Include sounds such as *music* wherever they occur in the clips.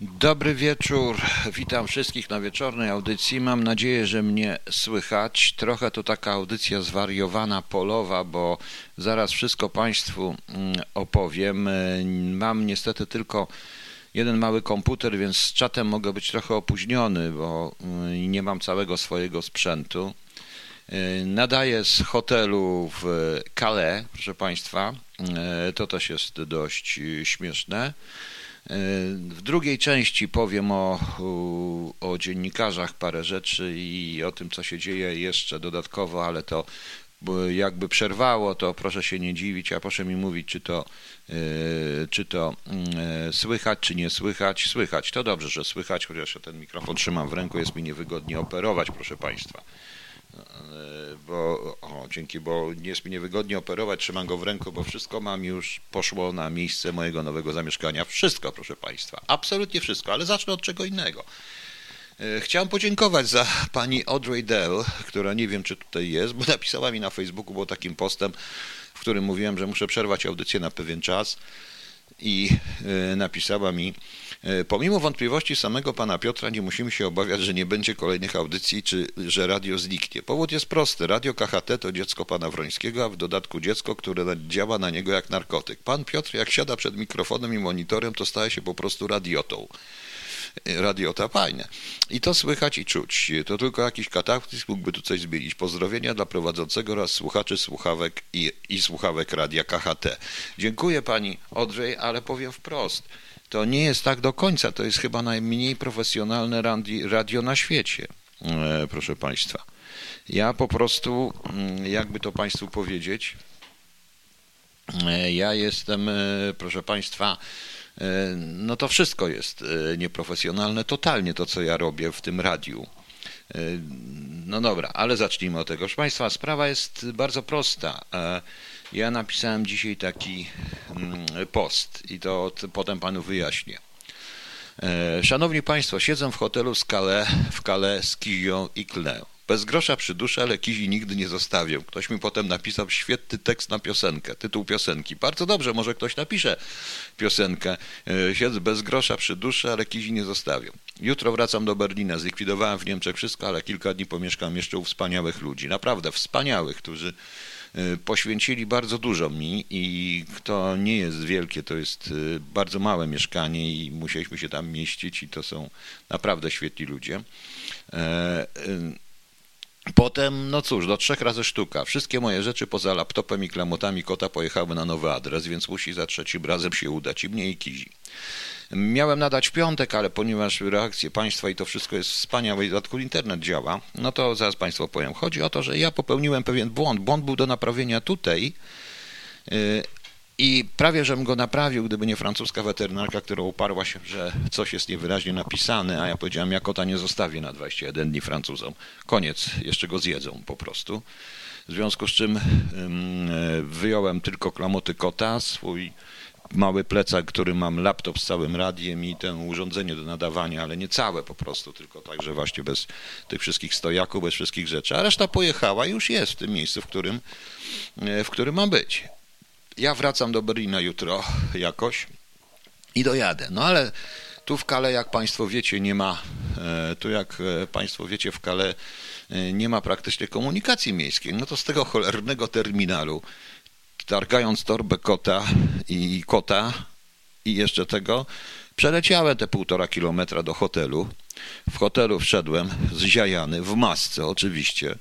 Dobry wieczór, witam wszystkich na wieczornej audycji. Mam nadzieję, że mnie słychać. Trochę to taka audycja zwariowana, polowa, bo zaraz wszystko Państwu mm, opowiem. Mam niestety tylko jeden mały komputer, więc z czatem mogę być trochę opóźniony, bo mm, nie mam całego swojego sprzętu. Nadaję z hotelu w Calais, proszę Państwa. To też jest dość śmieszne. W drugiej części powiem o, o dziennikarzach parę rzeczy i o tym, co się dzieje jeszcze dodatkowo, ale to jakby przerwało, to proszę się nie dziwić, a proszę mi mówić, czy to, e, czy to e, słychać, czy nie słychać. Słychać, to dobrze, że słychać, chociaż ja ten mikrofon trzymam w ręku, jest mi niewygodnie operować, proszę Państwa. Bo o, dzięki, bo nie jest mi niewygodnie operować, trzymam go w ręku, bo wszystko mam już, poszło na miejsce mojego nowego zamieszkania. Wszystko, proszę Państwa, absolutnie wszystko, ale zacznę od czego innego. E, chciałem podziękować za pani Audrey Dell, która nie wiem, czy tutaj jest, bo *laughs* napisała mi na Facebooku, było takim postem, w którym mówiłem, że muszę przerwać audycję na pewien czas i e, napisała mi, pomimo wątpliwości samego pana Piotra nie musimy się obawiać, że nie będzie kolejnych audycji, czy że radio zniknie. Powód jest prosty. Radio KHT to dziecko pana Wrońskiego, a w dodatku dziecko, które działa na niego jak narkotyk. Pan Piotr jak siada przed mikrofonem i monitorem, to staje się po prostu radiotą e, radiota fajne. I to słychać i czuć. To tylko jakiś kataklizm mógłby tu coś zmienić. Pozdrowienia dla prowadzącego oraz słuchaczy słuchawek i, i słuchawek radia KHT. Dziękuję pani Odrzej, ale powiem wprost to nie jest tak do końca. To jest chyba najmniej profesjonalne radio na świecie, e, proszę Państwa. Ja po prostu, mm, jakby to Państwu powiedzieć, e, ja jestem, e, proszę Państwa, no to wszystko jest nieprofesjonalne, totalnie to, co ja robię w tym radiu. No dobra, ale zacznijmy od tego. Proszę Państwa, sprawa jest bardzo prosta. Ja napisałem dzisiaj taki mm, post i to potem panu wyjaśnię. E, szanowni Państwo, siedzę w hotelu Calais, w Calais z Kizią i Klę. Bez grosza przy duszy, ale kizi nigdy nie zostawię. Ktoś mi potem napisał świetny tekst na piosenkę, tytuł piosenki. Bardzo dobrze, może ktoś napisze piosenkę. E, siedzę bez grosza przy duszy, ale kizi nie zostawię. Jutro wracam do Berlina. Zlikwidowałem w Niemczech wszystko, ale kilka dni pomieszkam jeszcze u wspaniałych ludzi. Naprawdę wspaniałych, którzy poświęcili bardzo dużo mi i to nie jest wielkie, to jest y, bardzo małe mieszkanie i musieliśmy się tam mieścić i to są naprawdę świetni ludzie. E, potem, no cóż, do trzech razy sztuka. Wszystkie moje rzeczy poza laptopem i klamotami kota pojechały na nowy adres, więc musi za trzecim razem się udać i mnie i Kizi. Miałem nadać w piątek, ale ponieważ reakcje państwa i to wszystko jest wspaniałe i w dodatku internet działa, no to zaraz państwu powiem. Chodzi o to, że ja popełniłem pewien błąd. Błąd był do naprawienia tutaj y, i prawie, żebym go naprawił, gdyby nie francuska weterynarka, która uparła się, że coś jest niewyraźnie napisane, a ja powiedziałem, ja kota nie zostawię na 21 dni Francuzom. Koniec, jeszcze go zjedzą po prostu. W związku z czym wyjąłem tylko klamoty kota, swój mały plecak, który mam laptop z całym radiem i to urządzenie do nadawania, ale nie całe po prostu, tylko także właśnie bez tych wszystkich stojaków, bez wszystkich rzeczy. A reszta pojechała i już jest w tym miejscu, w którym, e, w którym ma być. Ja wracam do Berlina jutro jakoś i dojadę. No ale tu w Kale, jak Państwo wiecie, nie ma, e, tu jak e, Państwo wiecie, w Kale nie ma praktycznie komunikacji miejskiej. No to z tego cholernego terminalu targając torbę kota i kota i jeszcze tego, przeleciałem te półtora kilometra do hotelu. W hotelu wszedłem zziajany, w masce oczywiście,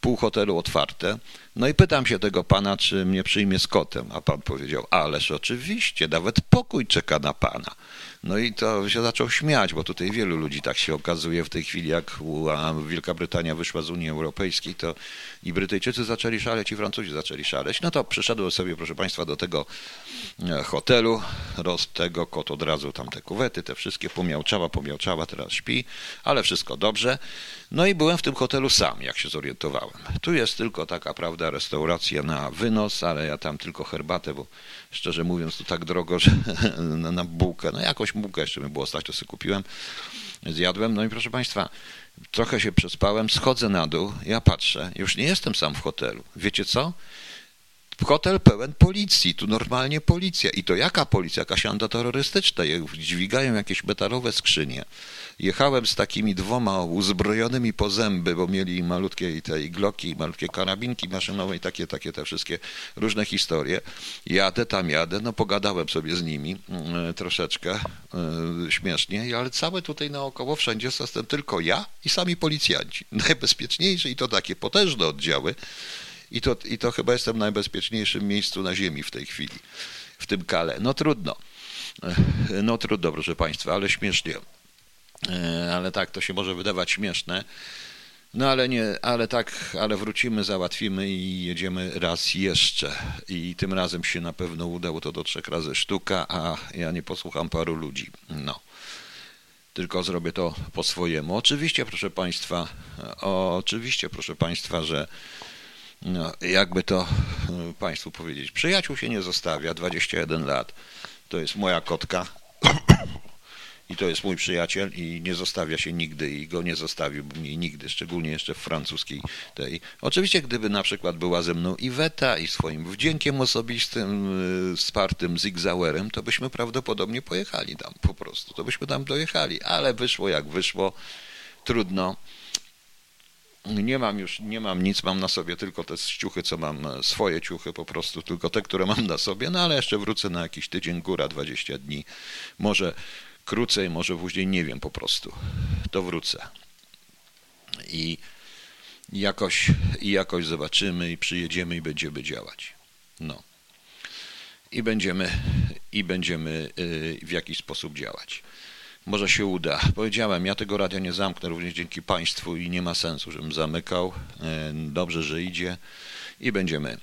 pół hotelu otwarte. No i pytam się tego pana, czy mnie przyjmie z kotem, a pan powiedział, ależ oczywiście, nawet pokój czeka na pana. No i to się zaczął śmiać, bo tutaj wielu ludzi tak się okazuje w tej chwili, jak Wielka Brytania wyszła z Unii Europejskiej, to i Brytyjczycy zaczęli szaleć, i Francuzi zaczęli szaleć. No to przyszedłem sobie, proszę Państwa, do tego e, hotelu, roz tego, kot od razu tam te kuwety, te wszystkie, pomiałczała, pomiałczała, teraz śpi, ale wszystko dobrze. No i byłem w tym hotelu sam, jak się zorientowałem. Tu jest tylko taka, prawda, restauracja na wynos, ale ja tam tylko herbatę, bo szczerze mówiąc to tak drogo, że *laughs* na, na bułkę, no jakąś bułkę jeszcze mi było stać, to sobie kupiłem, zjadłem, no i proszę Państwa, trochę się przespałem, schodzę na dół, ja patrzę, już nie jestem sam w hotelu. Wiecie co? Hotel pełen policji, tu normalnie policja. I to jaka policja? Jakaś antyterrorystyczna. Dźwigają jakieś metalowe skrzynie. Jechałem z takimi dwoma uzbrojonymi po zęby, bo mieli malutkie te igloki, malutkie karabinki maszynowe i takie, takie te wszystkie różne historie. Jadę tam, jadę, no pogadałem sobie z nimi mm, troszeczkę e, śmiesznie, ale całe tutaj naokoło wszędzie jestem tylko ja i sami policjanci. *laughs* Najbezpieczniejsze i to takie potężne oddziały. I to, I to chyba jestem w najbezpieczniejszym miejscu na ziemi w tej chwili, w tym kale. No trudno. E, no trudno, proszę Państwa, ale śmiesznie. E, ale tak, to się może wydawać śmieszne. No ale nie, ale tak, ale wrócimy, załatwimy i jedziemy raz jeszcze. I tym razem się na pewno udało to do trzech razy sztuka, a ja nie posłucham paru ludzi. No. Tylko zrobię to po swojemu. Oczywiście, proszę Państwa, oczywiście, proszę Państwa, że no, jakby to e, Państwu powiedzieć, przyjaciół się nie zostawia, 21 lat, to jest moja kotka i to jest mój przyjaciel i nie zostawia się nigdy i go nie zostawiłbym nigdy, szczególnie jeszcze w francuskiej tej. Oczywiście gdyby na przykład była ze mną Iweta i swoim wdziękiem osobistym wspartym Zigzauerem, to byśmy prawdopodobnie pojechali tam po prostu, to byśmy tam dojechali, ale wyszło jak wyszło, trudno. Nie mam już, nie mam nic, mam na sobie tylko te ciuchy, co mam, e, swoje ciuchy po prostu, tylko te, które mam na sobie, no ale jeszcze wrócę na jakiś tydzień, góra 20 dni, może krócej, może później, nie wiem po prostu. To wrócę. I jakoś, i jakoś zobaczymy i przyjedziemy i będziemy działać. No. I będziemy, i będziemy y, w jakiś sposób działać. Może się uda. Powiedziałem, ja tego radia nie zamknę również dzięki Państwu i nie ma sensu, żebym zamykał. E, dobrze, że idzie i będziemy.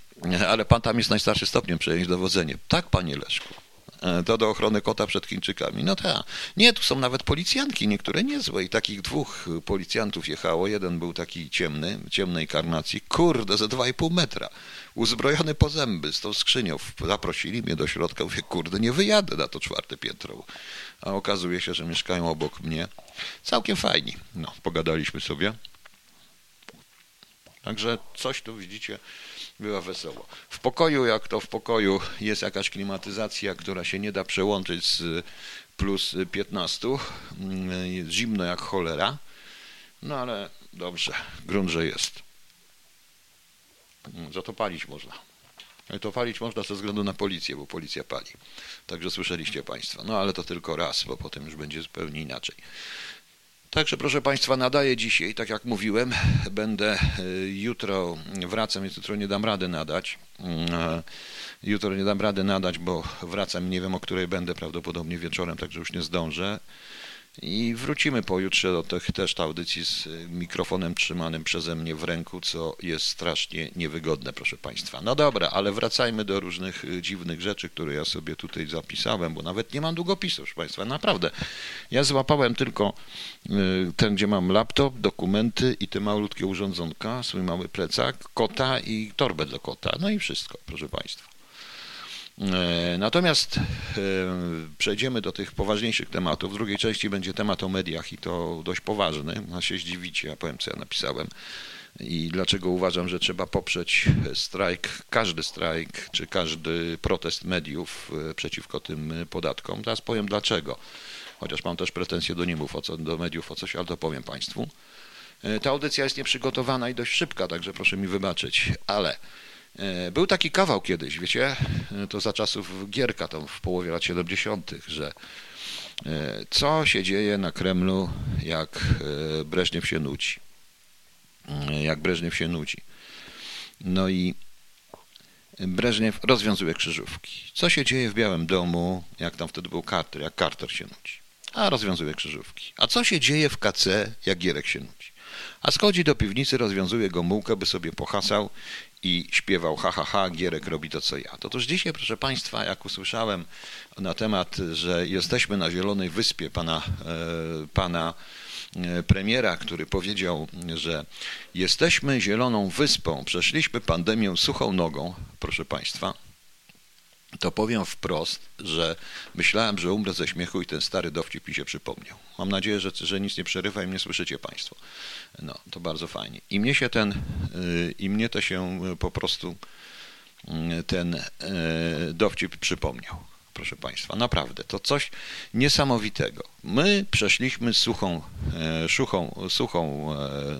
Ale Pan tam jest najstarszy stopniem przejąć dowodzenie. Tak, Panie Leszku. E, to do ochrony kota przed Chińczykami. No tak. Nie, tu są nawet policjantki, niektóre niezłe. I takich dwóch policjantów jechało. Jeden był taki ciemny, ciemnej karnacji. Kurde, ze 2,5 metra. Uzbrojony po zęby z tą skrzynią. Zaprosili mnie do środka. Mówię, kurde, nie wyjadę na to czwarte piętro. A okazuje się, że mieszkają obok mnie. Całkiem fajni. No, pogadaliśmy sobie. Także coś tu widzicie była wesoło. W pokoju, jak to w pokoju jest jakaś klimatyzacja, która się nie da przełączyć z plus 15, mm, jest zimno jak cholera, no ale dobrze, grunt, że jest. Mm, za to palić można. Ale to palić można ze względu na policję, bo policja pali. Także słyszeliście Państwo. No ale to tylko raz, bo potem już będzie zupełnie inaczej. Także proszę Państwa, nadaję dzisiaj, tak jak mówiłem, będę y, jutro, wracam, więc jutro nie dam rady nadać. Mm, jutro nie dam rady nadać, bo wracam, nie wiem o której będę, prawdopodobnie wieczorem, także już nie zdążę. I wrócimy pojutrze do tych też audycji z mikrofonem trzymanym przeze mnie w ręku, co jest strasznie niewygodne, proszę Państwa. No dobra, ale wracajmy do różnych y, dziwnych rzeczy, które ja sobie tutaj zapisałem, bo nawet nie mam długopisu, proszę Państwa, naprawdę. Ja złapałem tylko y, ten, gdzie mam laptop, dokumenty i te malutkie urządzonka, swój mały plecak, kota i torbę dla kota. No i wszystko, proszę Państwa. E, natomiast e, przejdziemy do tych poważniejszych tematów. W drugiej części będzie temat o mediach i to dość poważny. A się zdziwicie, ja powiem co ja napisałem i dlaczego uważam, że trzeba poprzeć strajk, każdy strajk czy każdy protest mediów e, przeciwko tym podatkom. Teraz powiem dlaczego, chociaż mam też pretensje do niemów, o co, do mediów o coś, ale to powiem Państwu. Ta audycja jest nieprzygotowana i dość szybka, także proszę mi wybaczyć, ale był taki kawał kiedyś, wiecie, e, to za czasów Gierka, tam w połowie lat 70., że e, co się dzieje na Kremlu, jak Breżniew się nudzi. Jak Breżniew się nudzi. No i Breżniew rozwiązuje krzyżówki. Co się dzieje w Białym Domu, jak tam wtedy był Carter, jak Carter się nudzi. A rozwiązuje krzyżówki. A co się dzieje w KC, jak Gierek się nudzi. A schodzi do piwnicy, rozwiązuje Gomułkę, by sobie pohasał i śpiewał ha, ha, ha, Gierek robi to, co ja. To też dzisiaj, proszę Państwa, jak usłyszałem na temat, że jesteśmy na Zielonej Wyspie pana, e, pana e, premiera, który powiedział, że jesteśmy Zieloną Wyspą, przeszliśmy pandemię suchą nogą, proszę Państwa, to powiem wprost, że myślałem, że umrę ze śmiechu i ten stary dowcip mi się przypomniał. Mam nadzieję, że, że nic nie przerywa i mnie słyszycie Państwo. No, to bardzo fajnie. I mnie się ten, y, i mnie to się po prostu ten dowcip przypomniał. Proszę Państwa, naprawdę, to coś niesamowitego. My przeszliśmy suchą, suchą, suchą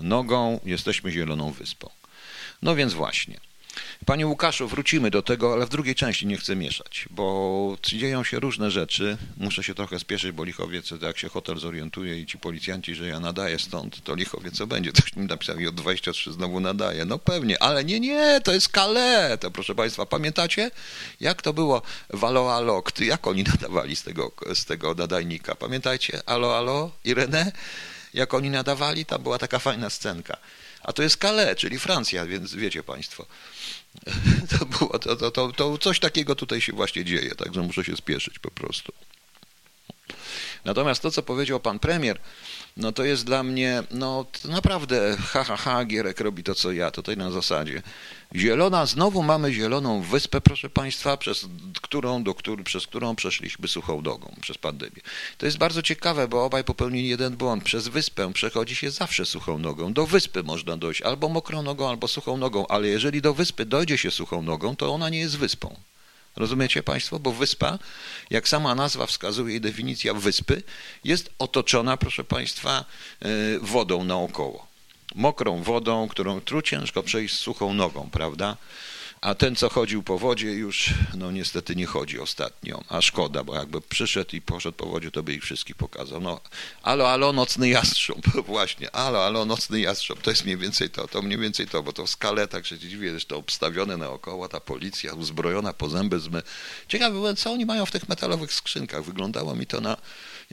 nogą, jesteśmy Zieloną Wyspą. No więc właśnie. Panie Łukaszu, wrócimy do tego, ale w drugiej części nie chcę mieszać, bo dzieją się różne rzeczy. Muszę się trochę spieszyć, bo Lichowiec, jak się hotel zorientuje i ci policjanci, że ja nadaję stąd, to Lichowiec co będzie? Coś mi napisał i od 23 znowu nadaje. No pewnie, ale nie, nie, to jest Kale. To proszę Państwa, pamiętacie? Jak to było w Alo Alo? Jak oni *laughs* nadawali z tego, z tego nadajnika? Pamiętajcie? Alo Alo? Irene? Jak oni nadawali? Tam była taka fajna scenka. A to jest Calais, czyli Francja, więc wiecie Państwo. *laughs* To, było, to, to, to, to coś takiego tutaj się właśnie dzieje, także muszę się spieszyć po prostu. Natomiast to, co powiedział pan premier, no to jest dla mnie, no naprawdę, ha, ha, ha, Gierek robi to, co ja, tutaj na zasadzie. Zielona, znowu mamy zieloną wyspę, proszę Państwa, przez którą, do który, przez którą przeszliśmy suchą nogą przez pandemię. To jest bardzo ciekawe, bo obaj popełnili jeden błąd. Przez wyspę przechodzi się zawsze suchą nogą. Do wyspy można dojść albo mokrą nogą, albo suchą nogą, ale jeżeli do wyspy dojdzie się suchą nogą, to ona nie jest wyspą. Rozumiecie Państwo? Bo wyspa, jak sama nazwa wskazuje i definicja wyspy, jest otoczona, proszę Państwa, e, wodą naokoło. Mokrą wodą, którą tu ciężko przejść z suchą nogą, prawda? A ten, co chodził po wodzie, już no niestety nie chodzi ostatnio, a szkoda, bo jakby przyszedł i poszedł po wodzie, to by ich wszystkich pokazał. No, alo, alo, nocny jastrząb, *laughs* właśnie, alo, alo, nocny jastrząb, to jest mniej więcej to, to mniej więcej to, bo to w skale, tak się dziwię, to obstawione naokoło, ta policja uzbrojona po zęby zmy. Ciekawe, co oni mają w tych metalowych skrzynkach, wyglądało mi to na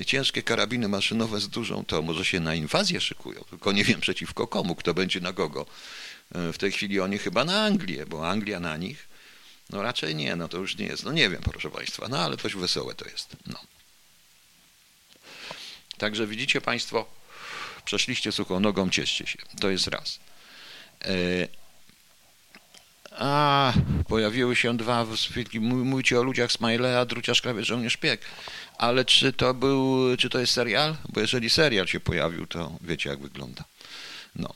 ciężkie karabiny maszynowe z dużą, to może się na inwazję szykują, tylko nie wiem przeciwko komu, kto będzie na gogo. W tej chwili oni chyba na Anglię, bo Anglia na nich. No raczej nie, no to już nie jest. No nie wiem, proszę Państwa, no ale dość wesołe to jest. No. Także widzicie Państwo, przeszliście suchą nogą, cieszcie się. To jest raz. E, a, pojawiły się dwa filmiki. Mówicie o ludziach Smilea, Druciarz, Krawiec, Żołnierz, Szpieg. Ale czy to był, czy to jest serial? Bo jeżeli serial się pojawił, to wiecie jak wygląda. No.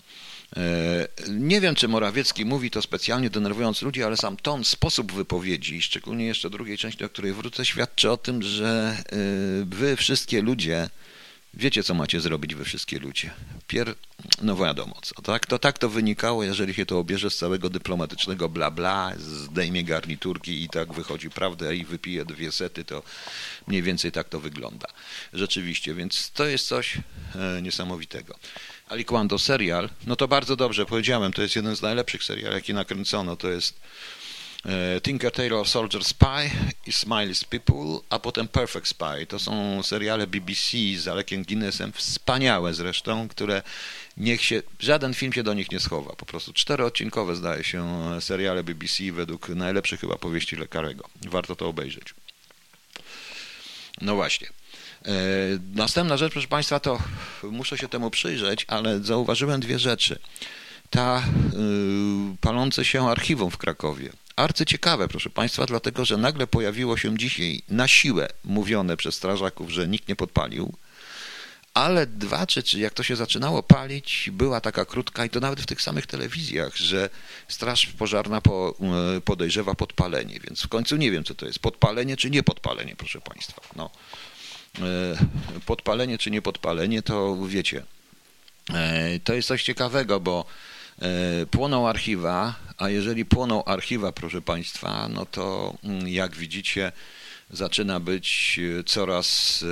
E, nie wiem, czy Morawiecki mówi to specjalnie denerwując ludzi, ale sam ton, sposób wypowiedzi, szczególnie jeszcze drugiej części, do której wrócę, świadczy o tym, że e, wy wszystkie ludzie, wiecie, co macie zrobić wy wszystkie ludzie. Pier... No wiadomo co, tak? To tak to wynikało, jeżeli się to obierze z całego dyplomatycznego bla bla, zdejmie garniturki i tak wychodzi prawda i wypije dwie sety, to mniej więcej tak to wygląda. Rzeczywiście, więc to jest coś e, niesamowitego. Aliquando serial, no to bardzo dobrze powiedziałem, to jest jeden z najlepszych seriali, jaki nakręcono, to jest e, Tinker Tailor Soldier Spy i Smiley's People, a potem Perfect Spy. To są seriale BBC z Alekiem Guinnessem, wspaniałe zresztą, które niech się, żaden film się do nich nie schowa. Po prostu czteroodcinkowe zdaje się seriale BBC według najlepszych chyba powieści Lekarego. Warto to obejrzeć. No właśnie. E, następna rzecz, proszę Państwa, to muszę się temu przyjrzeć, ale zauważyłem dwie rzeczy. Ta y, palące się archiwum w Krakowie. Arcyciekawe, proszę Państwa, dlatego że nagle pojawiło się dzisiaj na siłę mówione przez strażaków, że nikt nie podpalił, ale dwa czy trzy, jak to się zaczynało palić, była taka krótka i to nawet w tych samych telewizjach, że straż pożarna po, y, podejrzewa podpalenie, więc w końcu nie wiem, co to jest, podpalenie czy nie podpalenie, proszę Państwa. No. E, podpalenie czy nie podpalenie, to wiecie, e, to jest coś ciekawego, bo e, płoną archiwa, a jeżeli płoną archiwa, proszę Państwa, no to mm, jak widzicie, zaczyna być coraz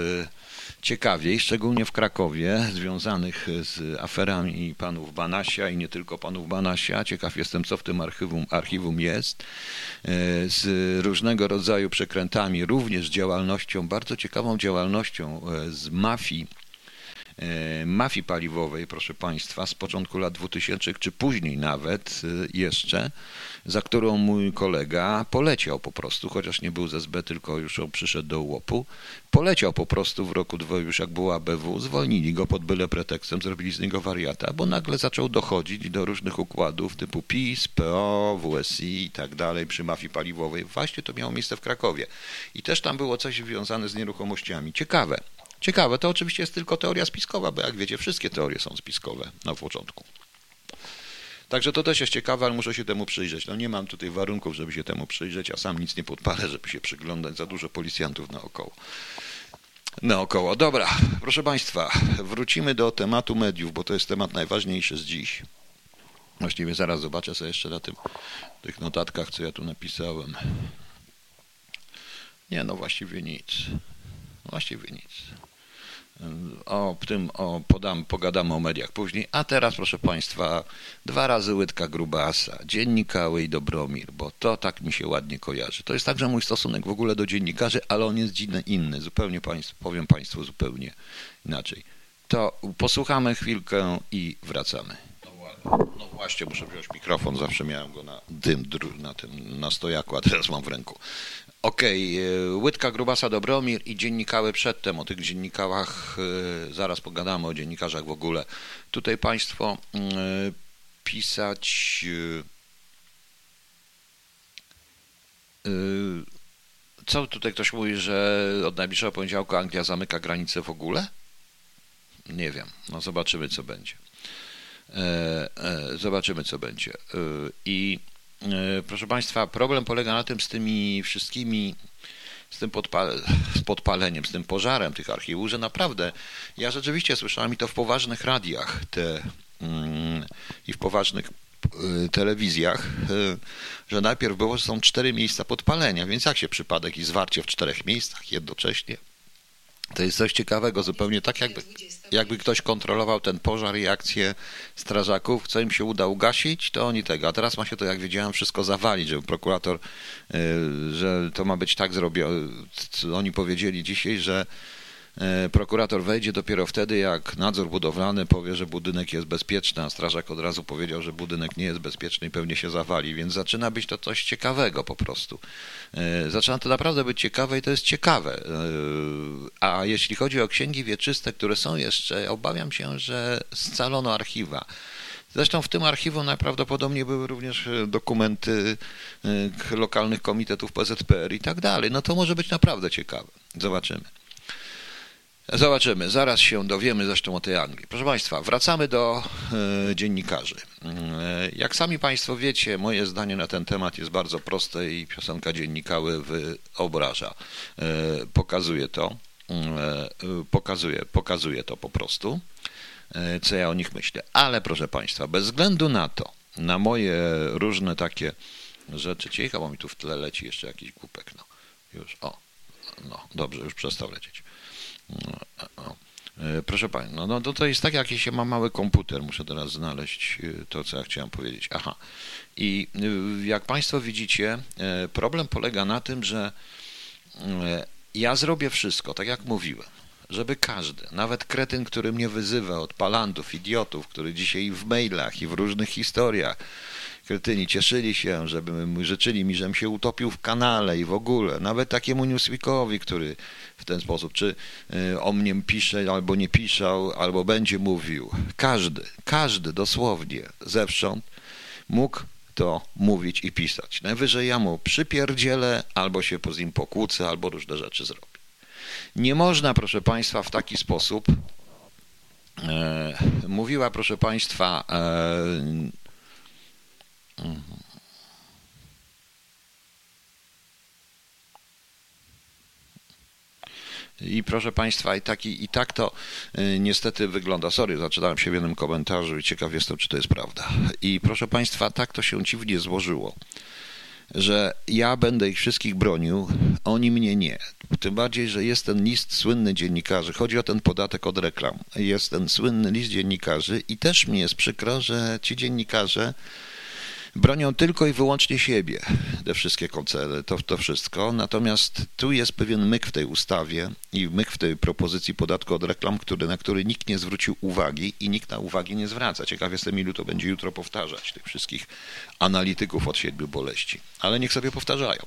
ciekawiej, szczególnie w Krakowie, związanych z aferami panów Banasia i nie tylko panów Banasia. Ciekaw jestem, co w tym archiwum, archiwum jest. E, z różnego rodzaju przekrętami, również działalnością, bardzo ciekawą działalnością e, z mafii E, mafii paliwowej, proszę Państwa, z początku lat 2000 czy później nawet e, jeszcze, za którą mój kolega poleciał po prostu, chociaż nie był z SB, tylko już przyszedł do łopu, poleciał po prostu w roku, już jak była ABW, zwolnili go pod byle pretekstem, zrobili z niego wariata, bo nagle zaczął dochodzić do różnych układów typu PiS, PO, WSI i tak dalej przy mafii paliwowej. Właśnie to miało miejsce w Krakowie. I też tam było coś związane z nieruchomościami. Ciekawe. Ciekawe, to oczywiście jest tylko teoria spiskowa, bo jak wiecie, wszystkie teorie są spiskowe na początku. Także to też jest ciekawe, ale muszę się temu przyjrzeć. No nie mam tutaj warunków, żeby się temu przyjrzeć, a sam nic nie podpalę, żeby się przyglądać. Za dużo policjantów naokoło. Naokoło. Dobra, proszę Państwa, wrócimy do tematu mediów, bo to jest temat najważniejszy z dziś. Właściwie zaraz zobaczę sobie jeszcze na tym, tych notatkach, co ja tu napisałem. Nie, no właściwie nic. Właściwie nic. O tym o, podam, pogadamy o mediach później. A teraz, proszę Państwa, dwa razy łydka grubasa, dziennikały i Dobromir, bo to tak mi się ładnie kojarzy. To jest także mój stosunek w ogóle do dziennikarzy, ale on jest inny, zupełnie państwu, powiem Państwu zupełnie inaczej. To posłuchamy chwilkę i wracamy. No właśnie, muszę wziąć mikrofon, zawsze miałem go na dym, na tym, na stojaku, a teraz mam w ręku. Okej, okay. Łydka Grubasa Dobromir i dziennikały przedtem, o tych dziennikałach e, zaraz pogadamy, o dziennikarzach w ogóle. Tutaj Państwo e, pisać e, co tutaj ktoś mówi, że od najbliższego poniedziałku Anglia zamyka granice w ogóle? Nie wiem, no zobaczymy co będzie. Zobaczymy co będzie. I E, proszę Państwa, problem polega na tym z tymi wszystkimi, z tym podpal z podpaleniem, z tym pożarem tych archiwów, że naprawdę, ja rzeczywiście słyszałem i to w poważnych radiach te, mm, i w poważnych e, telewizjach, e, że najpierw było, że są cztery miejsca podpalenia, więc jak się przypadek i zwarcie w czterech miejscach jednocześnie? To jest coś ciekawego, zupełnie tak jakby, jakby ktoś kontrolował ten pożar i akcje strażaków, co im się uda ugasić, to oni tego. A teraz ma się to, jak wiedziałem, wszystko zawalić, żeby prokurator, y, że to ma być tak zrobione. Oni powiedzieli dzisiaj, że prokurator wejdzie dopiero wtedy, jak nadzór budowlany powie, że budynek jest bezpieczny, a strażak od razu powiedział, że budynek nie jest bezpieczny i pewnie się zawali, więc zaczyna być to coś ciekawego po prostu. E, zaczyna to naprawdę być ciekawe i to jest ciekawe. E, a jeśli chodzi o księgi wieczyste, które są jeszcze, obawiam się, że scalono archiwa. Zresztą w tym archiwum najprawdopodobniej były również dokumenty lokalnych komitetów PZPR i tak dalej. No to może być naprawdę ciekawe. Zobaczymy. Zobaczymy, zaraz się dowiemy zresztą o tej Anglii. Proszę Państwa, wracamy do e, dziennikarzy. E, jak sami Państwo wiecie, moje zdanie na ten temat jest bardzo proste i piosenka dziennikały wyobraża. E, pokazuje to, e, pokazuje, pokazuje to po prostu, e, co ja o nich myślę. Ale proszę Państwa, bez względu na to, na moje różne takie rzeczy, cicho, bo mi tu w tle leci jeszcze jakiś głupek, no. Już, o, no, dobrze, już przestał lecieć. E, proszę Pani, no, no to jest tak, jak się ma mały komputer. Muszę teraz znaleźć e, to, co ja chciałem powiedzieć. Aha. I e, jak Państwo widzicie, problem polega na tym, że ja zrobię wszystko, tak jak mówiłem, żeby każdy, nawet kretyn, który mnie wyzywa od palantów, idiotów, który dzisiaj w mailach i w różnych historiach kretyni cieszyli się, żeby życzyli mi, żebym się utopił w kanale i w ogóle. Nawet takiemu Newsweekowi, który w ten sposób, czy y, o mnie pisze, albo nie piszał, albo będzie mówił. Każdy, każdy dosłownie zewsząd mógł to mówić i pisać. Najwyżej ja mu przypierdzielę, albo się z nim pokłócę, albo różne rzeczy zrobię. Nie można, proszę Państwa, w taki sposób. E, mówiła, proszę Państwa, e, I proszę Państwa, i tak, i, i tak to y, niestety wygląda. Sorry, zaczynałem się w jednym komentarzu i ciekaw jestem, czy to jest prawda. I proszę Państwa, tak to się dziwnie złożyło, że ja będę ich wszystkich bronił, oni mnie nie. Tym bardziej, że jest ten list słynny dziennikarzy. Chodzi o ten podatek od reklam. Jest ten słynny list dziennikarzy i też mi jest przykro, że ci dziennikarze bronią tylko i wyłącznie siebie, te wszystkie koncerny, to, to wszystko. Natomiast tu jest pewien myk w tej ustawie i myk w tej propozycji podatku od reklam, który, na który nikt nie zwrócił uwagi i nikt na uwagi nie zwraca. Ciekaw jestem, ilu to będzie jutro powtarzać, tych wszystkich analityków od siedmiu boleści. Ale niech sobie powtarzają.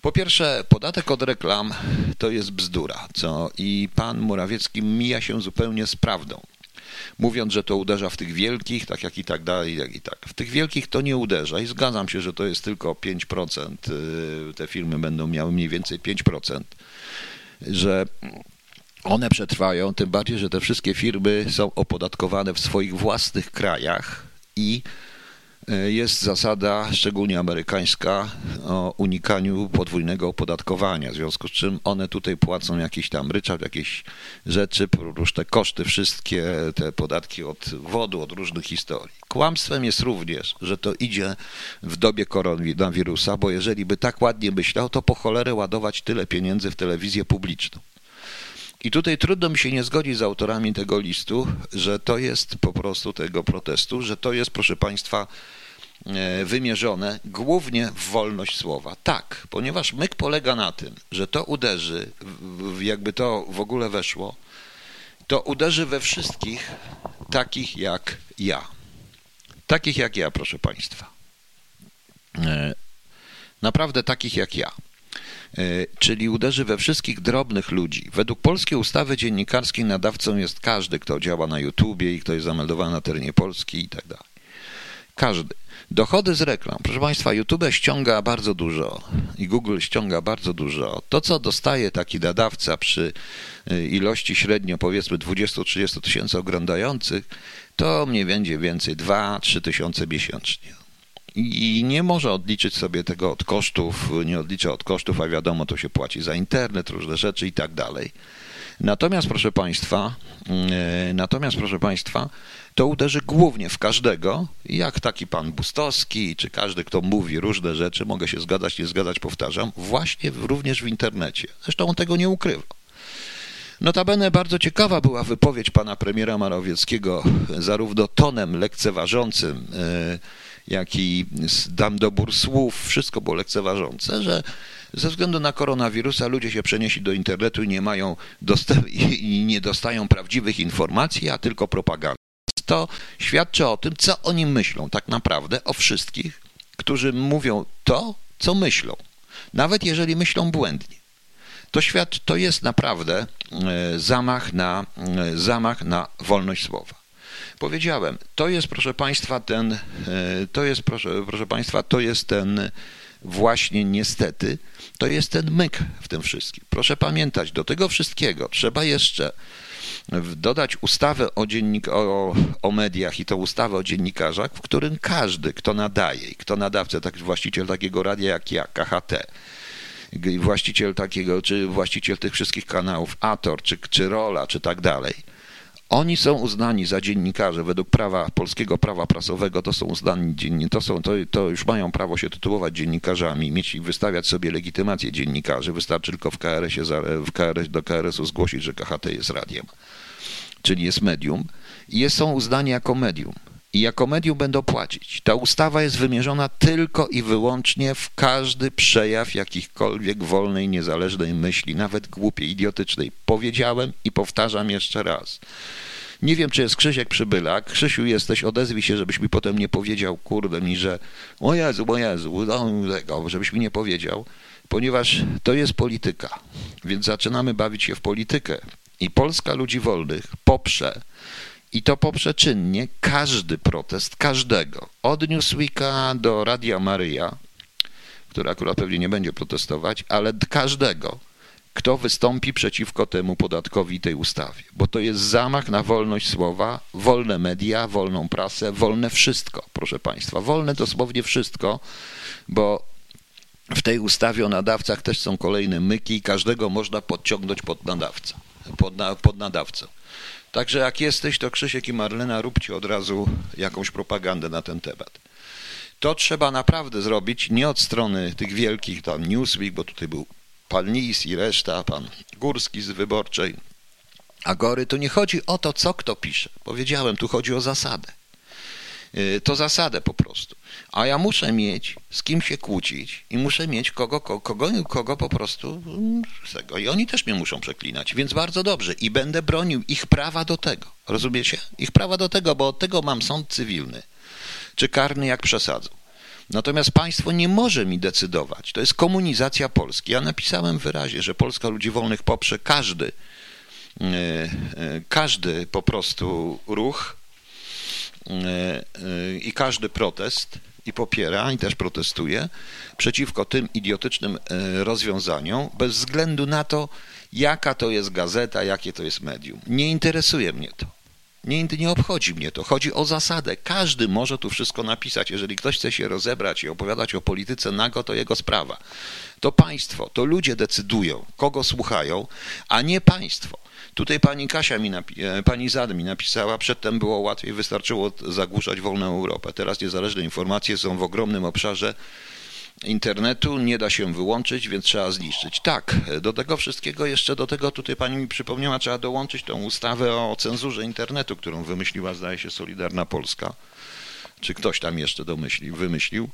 Po pierwsze, podatek od reklam to jest bzdura, co i pan Morawiecki mija się zupełnie z prawdą mówiąc, że to uderza w tych wielkich, tak jak i tak dalej, jak i tak. W tych wielkich to nie uderza i zgadzam się, że to jest tylko 5%, y, te firmy będą miały mniej więcej 5%, że one przetrwają, tym bardziej, że te wszystkie firmy są opodatkowane w swoich własnych krajach i jest zasada, szczególnie amerykańska, o unikaniu podwójnego opodatkowania, w związku z czym one tutaj płacą jakiś tam ryczałt, jakieś rzeczy, prócz te koszty, wszystkie te podatki od wodu, od różnych historii. Kłamstwem jest również, że to idzie w dobie koronawirusa, bo jeżeli by tak ładnie myślał, to po cholerę ładować tyle pieniędzy w telewizję publiczną. I tutaj trudno mi się nie zgodzić z autorami tego listu, że to jest po prostu tego protestu, że to jest, proszę Państwa, e, wymierzone głównie w wolność słowa. Tak, ponieważ myk polega na tym, że to uderzy, jakby to w ogóle weszło, to uderzy we wszystkich takich jak ja. Takich jak ja, proszę Państwa. E, naprawdę takich jak ja. E, czyli uderzy we wszystkich drobnych ludzi. Według polskiej ustawy dziennikarskiej nadawcą jest każdy, kto działa na YouTubie i kto jest zameldowany na terenie Polski i tak dalej. Każdy. Dochody z reklam. Proszę Państwa, YouTube ściąga bardzo dużo i Google ściąga bardzo dużo. To, co dostaje taki nadawca przy e, ilości średnio powiedzmy 20-30 tysięcy oglądających, to mniej będzie więcej 2-3 tysiące miesięcznie i nie może odliczyć sobie tego od kosztów, nie odlicza od kosztów, a wiadomo, to się płaci za internet, różne rzeczy i tak dalej. Natomiast, proszę Państwa, e, natomiast, proszę Państwa, to uderzy głównie w każdego, jak taki pan Bustowski, czy każdy, kto mówi różne rzeczy, mogę się zgadzać, nie zgadzać, powtarzam, właśnie również w internecie. Zresztą on tego nie ukrywa. Notabene bardzo ciekawa była wypowiedź pana premiera Marowieckiego, zarówno tonem lekceważącym, e, jak i dam dobór słów, wszystko było lekceważące, że ze względu na koronawirusa ludzie się przenieśli do internetu i nie mają i nie dostają prawdziwych informacji, a tylko propagandy. To świadczy o tym, co oni myślą tak naprawdę o wszystkich, którzy mówią to, co myślą, nawet jeżeli myślą błędnie. To świat to jest naprawdę e, zamach na, e, zamach na wolność słowa. Powiedziałem, to jest proszę Państwa ten, e, to jest proszę, proszę Państwa, to jest ten właśnie niestety, to jest ten myk w tym wszystkim. Proszę pamiętać, do tego wszystkiego trzeba jeszcze dodać ustawę o, dziennik, o, o mediach i to ustawę o dziennikarzach, w którym każdy, kto nadaje kto nadawca, taki właściciel takiego radia jak ja, KHT, właściciel takiego, czy właściciel tych wszystkich kanałów, Ator, czy, czy Rola, czy tak dalej, oni są uznani za dziennikarzy według prawa, polskiego prawa prasowego, to są uznani to, są, to, to już mają prawo się tytułować dziennikarzami, mieć i wystawiać sobie legitymację dziennikarzy. Wystarczy tylko w KRS-ie, w KRS, do KRS-u zgłosić, że KHT jest radiem, czyli jest medium. I są uznani jako medium i jako medium będą płacić. Ta ustawa jest wymierzona tylko i wyłącznie w każdy przejaw jakichkolwiek wolnej, niezależnej myśli, nawet głupiej, idiotycznej. Powiedziałem i powtarzam jeszcze raz. Nie wiem, czy jest Krzysiek Przybylak. Krzysiu, jesteś, odezwij się, żebyś mi potem nie powiedział, kurde mi, że o Jezu, o Jezu, no, żebyś mi nie powiedział, ponieważ to jest polityka. Więc zaczynamy bawić się w politykę. I Polska Ludzi Wolnych poprze i to poprzeczynnie każdy protest, każdego, od Newsweeka do Radia Maryja, który akurat pewnie nie będzie protestować, ale każdego, kto wystąpi przeciwko temu podatkowi tej ustawie, bo to jest zamach na wolność słowa, wolne media, wolną prasę, wolne wszystko, proszę Państwa, wolne dosłownie wszystko, bo w tej ustawie o nadawcach też są kolejne myki i każdego można podciągnąć pod nadawcę, pod, na, pod nadawcę. Także jak jesteś, to Krzysiek i Marlena róbcie od razu jakąś propagandę na ten temat. To trzeba naprawdę zrobić nie od strony tych wielkich, tam Newsweek, bo tutaj był pan Nis i reszta, pan Górski z Wyborczej, Agory. To nie chodzi o to, co kto pisze. Powiedziałem, tu chodzi o zasadę. Y, to zasadę po prostu. A ja muszę mieć z kim się kłócić i muszę mieć kogo, kogo, kogo po prostu mm, tego. I oni też mnie muszą przeklinać, więc bardzo dobrze. I będę bronił ich prawa do tego. Rozumiecie? Ich prawa do tego, bo od tego mam sąd cywilny czy karny, jak przesadzą. Natomiast państwo nie może mi decydować. To jest komunizacja Polski. Ja napisałem wyraźnie, że Polska Ludzi Wolnych poprze każdy, y, y, każdy po prostu ruch, E, e, i każdy protest i popiera i też protestuje przeciwko tym idiotycznym e, rozwiązaniom, bez względu na to, jaka to jest gazeta, jakie to jest medium. Nie interesuje mnie to. Nie, nie obchodzi mnie to. Chodzi o zasadę. Każdy może tu wszystko napisać. Jeżeli ktoś chce się rozebrać i opowiadać o polityce nago, to jego sprawa. To państwo, to ludzie decydują, kogo słuchają, a nie państwo. Tutaj pani Kasia mi e, pani Zad mi napisała, przedtem było łatwiej, wystarczyło zagłuszać wolną Europę. Teraz niezależne informacje są w ogromnym obszarze internetu, nie da się wyłączyć, więc trzeba zniszczyć. Tak, do tego wszystkiego jeszcze, do tego tutaj pani mi przypomniała, trzeba dołączyć tą ustawę o cenzurze internetu, którą wymyśliła, zdaje się, Solidarna Polska. Czy ktoś tam jeszcze domyślił, wymyślił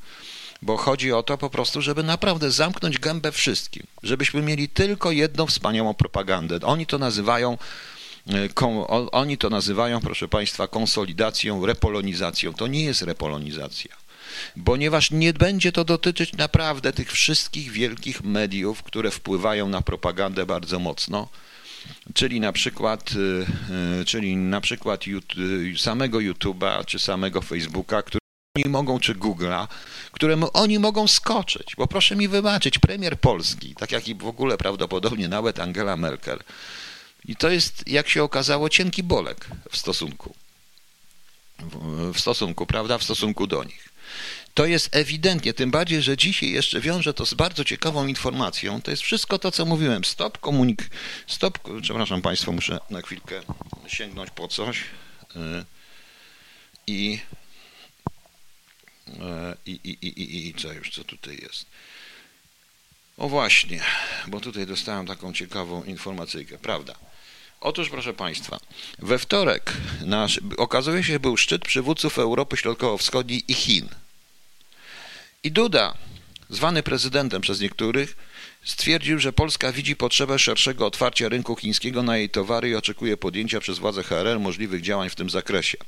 bo chodzi o to po prostu, żeby naprawdę zamknąć gębę wszystkim, żebyśmy mieli tylko jedną wspaniałą propagandę. Oni to nazywają e, oni to nazywają, proszę Państwa, konsolidacją, repolonizacją. To nie jest repolonizacja, ponieważ nie będzie to dotyczyć naprawdę tych wszystkich wielkich mediów, które wpływają na propagandę bardzo mocno, czyli na przykład, e, e, czyli na przykład samego YouTube'a czy samego Facebooka, oni mogą, czy Google'a, któremu oni mogą skoczyć. Bo proszę mi wybaczyć, premier Polski, tak jak i w ogóle prawdopodobnie nawet Angela Merkel, i to jest, jak się okazało, cienki bolek w stosunku. W stosunku, prawda, w stosunku do nich. To jest ewidentnie, tym bardziej, że dzisiaj jeszcze wiąże to z bardzo ciekawą informacją. To jest wszystko to, co mówiłem. Stop komunik... Stop... Przepraszam Państwa, muszę na chwilkę sięgnąć po coś. Y, I E, I, i, i, i, i co już, co tutaj jest? O właśnie, bo tutaj dostałem taką ciekawą informacyjkę, prawda? Otóż, proszę Państwa, we wtorek nasz, okazuje się, był szczyt przywódców Europy Środkowo-Wschodniej i Chin. I Duda, zwany prezydentem przez niektórych, stwierdził, że Polska widzi potrzebę szerszego otwarcia rynku chińskiego na jej towary i oczekuje podjęcia przez władze HRL możliwych działań w tym zakresie.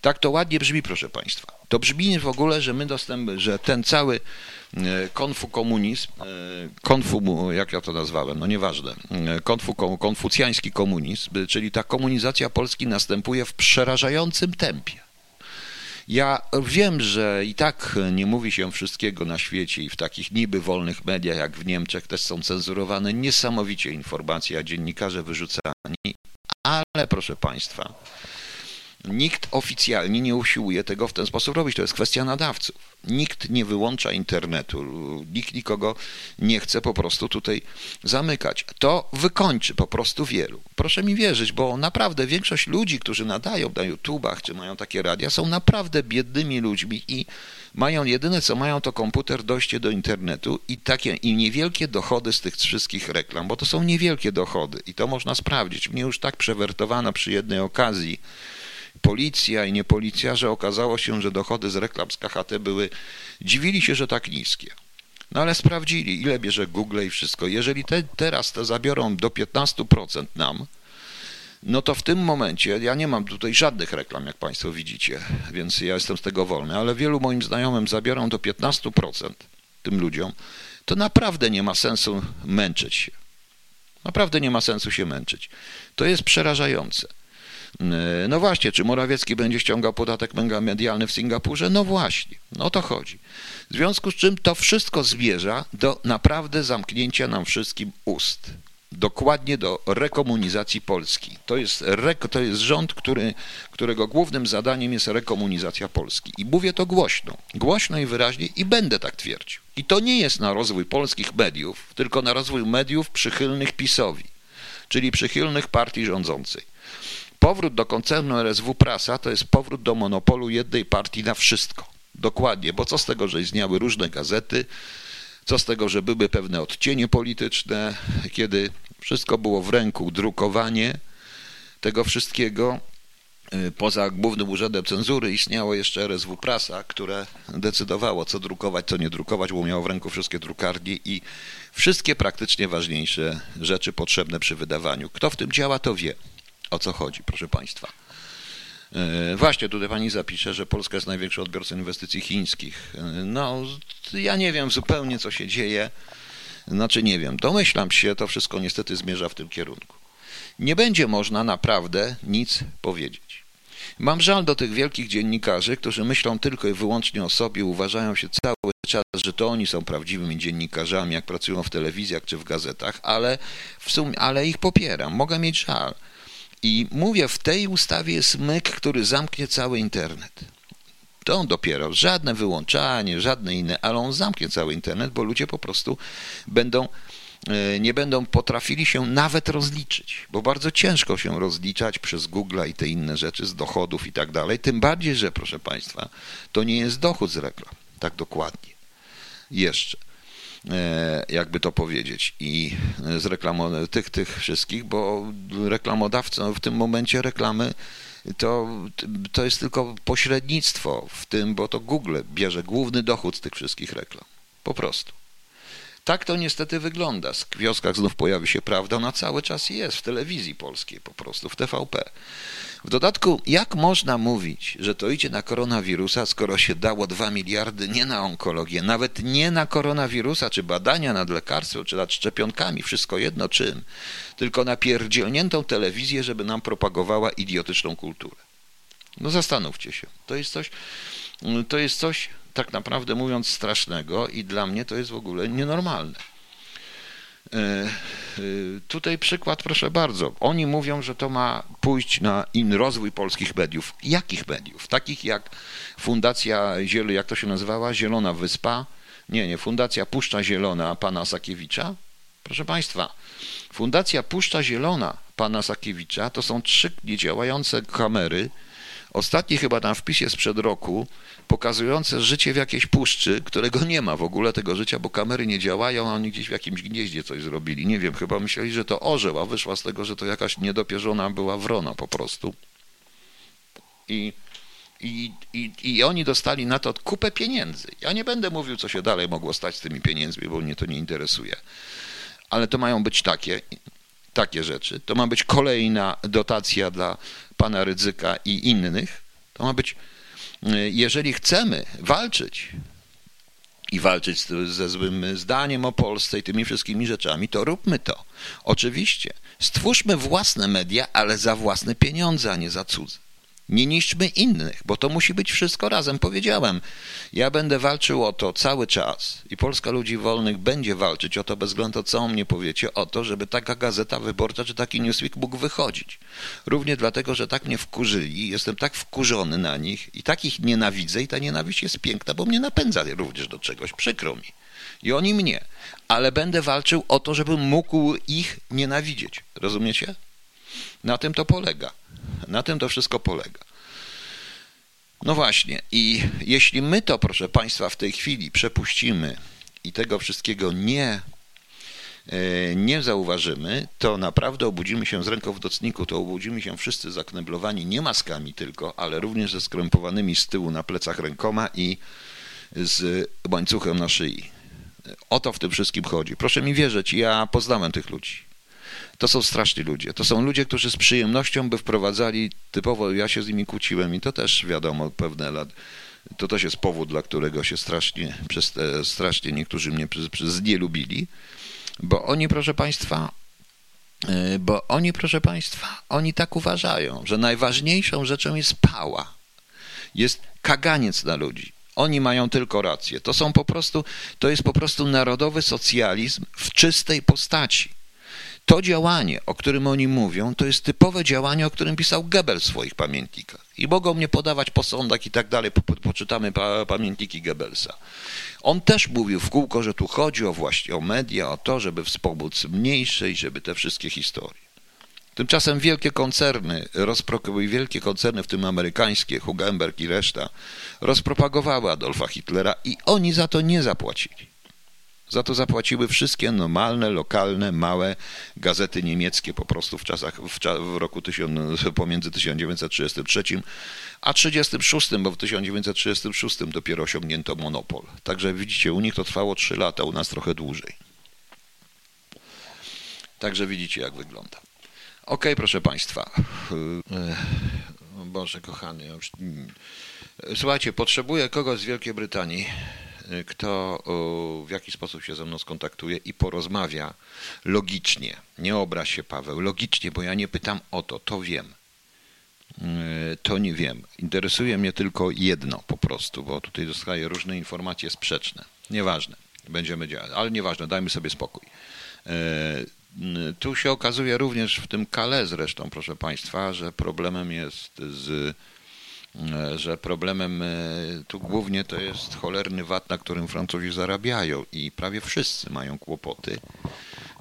Tak to ładnie brzmi, proszę Państwa. To brzmi w ogóle, że my dostęp, że ten cały e, konfu komunizm, e, konfu, jak ja to nazwałem, no nieważne, e, konfu, konfucjański komunizm, czyli ta komunizacja Polski następuje w przerażającym tempie. Ja wiem, że i tak nie mówi się wszystkiego na świecie i w takich niby wolnych mediach jak w Niemczech też są cenzurowane niesamowicie informacje, a dziennikarze wyrzucani, ale proszę Państwa, Nikt oficjalnie nie usiłuje tego w ten sposób robić. To jest kwestia nadawców. Nikt nie wyłącza internetu, nikt nikogo nie chce po prostu tutaj zamykać. To wykończy po prostu wielu. Proszę mi wierzyć, bo naprawdę większość ludzi, którzy nadają na YouTubach czy mają takie radia, są naprawdę biednymi ludźmi i mają jedyne co mają to komputer, dojście do internetu i takie i niewielkie dochody z tych wszystkich reklam, bo to są niewielkie dochody i to można sprawdzić. Mnie już tak przewertowano przy jednej okazji policja i nie policja, że okazało się, że dochody z reklam z KHT były, dziwili się, że tak niskie. No ale sprawdzili, ile bierze Google i wszystko. Jeżeli te, teraz te zabiorą do 15% nam, no to w tym momencie, ja nie mam tutaj żadnych reklam, jak Państwo widzicie, więc ja jestem z tego wolny, ale wielu moim znajomym zabiorą do 15% tym ludziom, to naprawdę nie ma sensu męczyć się. Naprawdę nie ma sensu się męczyć. To jest przerażające. E, no właśnie, czy Morawiecki będzie ściągał podatek medialny w Singapurze? No właśnie, no o to chodzi. W związku z czym to wszystko zmierza do naprawdę zamknięcia nam wszystkim ust. Dokładnie do rekomunizacji Polski. To jest, to jest rząd, który, którego głównym zadaniem jest rekomunizacja Polski. I mówię to głośno, głośno i wyraźnie i będę tak twierdził. I to nie jest na rozwój polskich mediów, tylko na rozwój mediów przychylnych PiSowi, czyli przychylnych partii rządzącej. Powrót do koncernu RSW Prasa to jest powrót do monopolu jednej partii na wszystko. Dokładnie, bo co z tego, że istniały różne gazety, co z tego, że były pewne odcienie polityczne, kiedy wszystko było w ręku, drukowanie tego wszystkiego. Y, poza Głównym Urzędem Cenzury istniało jeszcze RSW Prasa, które decydowało, co drukować, co nie drukować, bo miało w ręku wszystkie drukarnie i wszystkie praktycznie ważniejsze rzeczy potrzebne przy wydawaniu. Kto w tym działa, to wie o co chodzi, proszę Państwa. E, właśnie tutaj pani zapisze, że Polska jest największym odbiorcą inwestycji chińskich. E, no, ja nie wiem zupełnie, co się dzieje. Znaczy, nie wiem, domyślam się, to wszystko niestety zmierza w tym kierunku. Nie będzie można naprawdę nic powiedzieć. Mam żal do tych wielkich dziennikarzy, którzy myślą tylko i wyłącznie o sobie, uważają się cały czas, że to oni są prawdziwymi dziennikarzami, jak pracują w telewizjach czy w gazetach, ale, w sumie, ale ich popieram. Mogę mieć żal I mówię, w tej ustawie jest myk, który zamknie cały internet. To on dopiero, żadne wyłączanie, żadne inne, ale on zamknie cały internet, bo ludzie po prostu będą e, nie będą potrafili się nawet rozliczyć, bo bardzo ciężko się rozliczać przez Google i te inne rzeczy z dochodów i tak dalej. Tym bardziej, że proszę Państwa, to nie jest dochód z reklam, tak dokładnie. Jeszcze. E, jakby to powiedzieć, i z reklamą tych, tych wszystkich, bo reklamodawcą w tym momencie reklamy to, to jest tylko pośrednictwo w tym, bo to Google bierze główny dochód z tych wszystkich reklam. Po prostu. Tak to niestety wygląda. W wioskach znów pojawi się prawda, ona cały czas jest w telewizji polskiej, po prostu w TVP. W dodatku, jak można mówić, że to idzie na koronawirusa, skoro się dało 2 miliardy nie na onkologię, nawet nie na koronawirusa, czy badania nad lekarstwem, czy nad szczepionkami, wszystko jedno czym, tylko na pierdzielniętą telewizję, żeby nam propagowała idiotyczną kulturę. No zastanówcie się. To jest coś, to jest coś tak naprawdę mówiąc strasznego i dla mnie to jest w ogóle nienormalne. E, e, tutaj przykład, proszę bardzo. Oni mówią, że to ma pójść na in rozwój polskich mediów. Jakich mediów? Takich jak Fundacja Zielona, jak to się nazywała? Zielona Wyspa? Nie, nie, Fundacja Puszcza Zielona pana Sakiewicza. Proszę Państwa, Fundacja Puszcza Zielona pana Sakiewicza to są trzy niedziałające kamery. Ostatni chyba tam wpis jest sprzed roku, pokazujące życie w jakiejś puszczy, którego nie ma w ogóle tego życia, bo kamery nie działają, a oni gdzieś w jakimś gnieździe coś zrobili. Nie wiem, chyba myśleli, że to orzeł, a wyszła z tego, że to jakaś niedopierzona była wrona po prostu. I, i, i, I oni dostali na to kupę pieniędzy. Ja nie będę mówił, co się dalej mogło stać z tymi pieniędzmi, bo mnie to nie interesuje. Ale to mają być takie, takie rzeczy. To ma być kolejna dotacja dla pana Rydzyka i innych. To ma być jeżeli chcemy walczyć i walczyć ze złym zdaniem o Polsce i tymi wszystkimi rzeczami, to róbmy to. Oczywiście, stwórzmy własne media, ale za własne pieniądze, a nie za cudze. Nie niszczmy innych, bo to musi być wszystko razem. Powiedziałem, ja będę walczył o to cały czas i Polska Ludzi Wolnych będzie walczyć o to, bez względu na co mnie powiecie, o to, żeby taka gazeta wyborcza czy taki Newsweek mógł wychodzić. Równie dlatego, że tak mnie wkurzyli, jestem tak wkurzony na nich i tak ich nienawidzę i ta nienawiść jest piękna, bo mnie napędza również do czegoś, przykro mi. I oni mnie. Ale będę walczył o to, żebym mógł ich nienawidzieć. Rozumiecie? Na tym to polega. Na tym to wszystko polega. No właśnie, i jeśli my to, proszę Państwa, w tej chwili przepuścimy i tego wszystkiego nie, e, nie zauważymy, to naprawdę obudzimy się z ręką w docniku, to obudzimy się wszyscy zakneblowani nie maskami tylko, ale również ze skrępowanymi z tyłu na plecach rękoma i z łańcuchem na szyi. O to w tym wszystkim chodzi. Proszę mi wierzyć, ja poznałem tych ludzi. To są straszni ludzie. To są ludzie, którzy z przyjemnością by wprowadzali typowo, ja się z nimi kłóciłem i to też wiadomo, pewne lat. To też jest powód, dla którego się strasznie, przez strasznie niektórzy mnie przez, przez lubili, bo oni, proszę Państwa, e, bo oni, proszę Państwa, oni tak uważają, że najważniejszą rzeczą jest pała, jest kaganiec na ludzi. Oni mają tylko rację. To są po prostu, to jest po prostu narodowy socjalizm w czystej postaci. To działanie, o którym oni mówią, to jest typowe działanie, o którym pisał Goebbels w swoich pamiętnikach. I mogą mnie podawać po sądach i tak dalej, po, poczytamy pa, pamiętniki Goebbelsa. On też mówił w kółko, że tu chodzi o właśnie o media, o to, żeby wspomóc mniejszej, żeby te wszystkie historie. Tymczasem wielkie koncerny, wielkie koncerny, w tym amerykańskie, Hugenberg i reszta, rozpropagowały Adolfa Hitlera i oni za to nie zapłacili. Za to zapłaciły wszystkie normalne, lokalne, małe gazety niemieckie po prostu w czasach, w, w roku pomiędzy 1933 a 1936, bo w 1936 dopiero osiągnięto monopol. Także widzicie, u nich to trwało 3 lata, u nas trochę dłużej. Także widzicie, jak wygląda. Ok, proszę Państwa. Boże, kochany. Już... Słuchajcie, potrzebuję kogoś z Wielkiej Brytanii kto w jaki sposób się ze mną skontaktuje i porozmawia logicznie. Nie obraź się, Paweł, logicznie, bo ja nie pytam o to, to wiem. E, to nie wiem. Interesuje mnie tylko jedno po prostu, bo tutaj dostaję różne informacje sprzeczne. Nieważne, będziemy działać, ale nieważne, dajmy sobie spokój. Tu się okazuje również w tym Kale zresztą, proszę Państwa, że problemem jest z że problemem tu głównie to jest cholerny VAT, na którym Francuzi zarabiają i prawie wszyscy mają kłopoty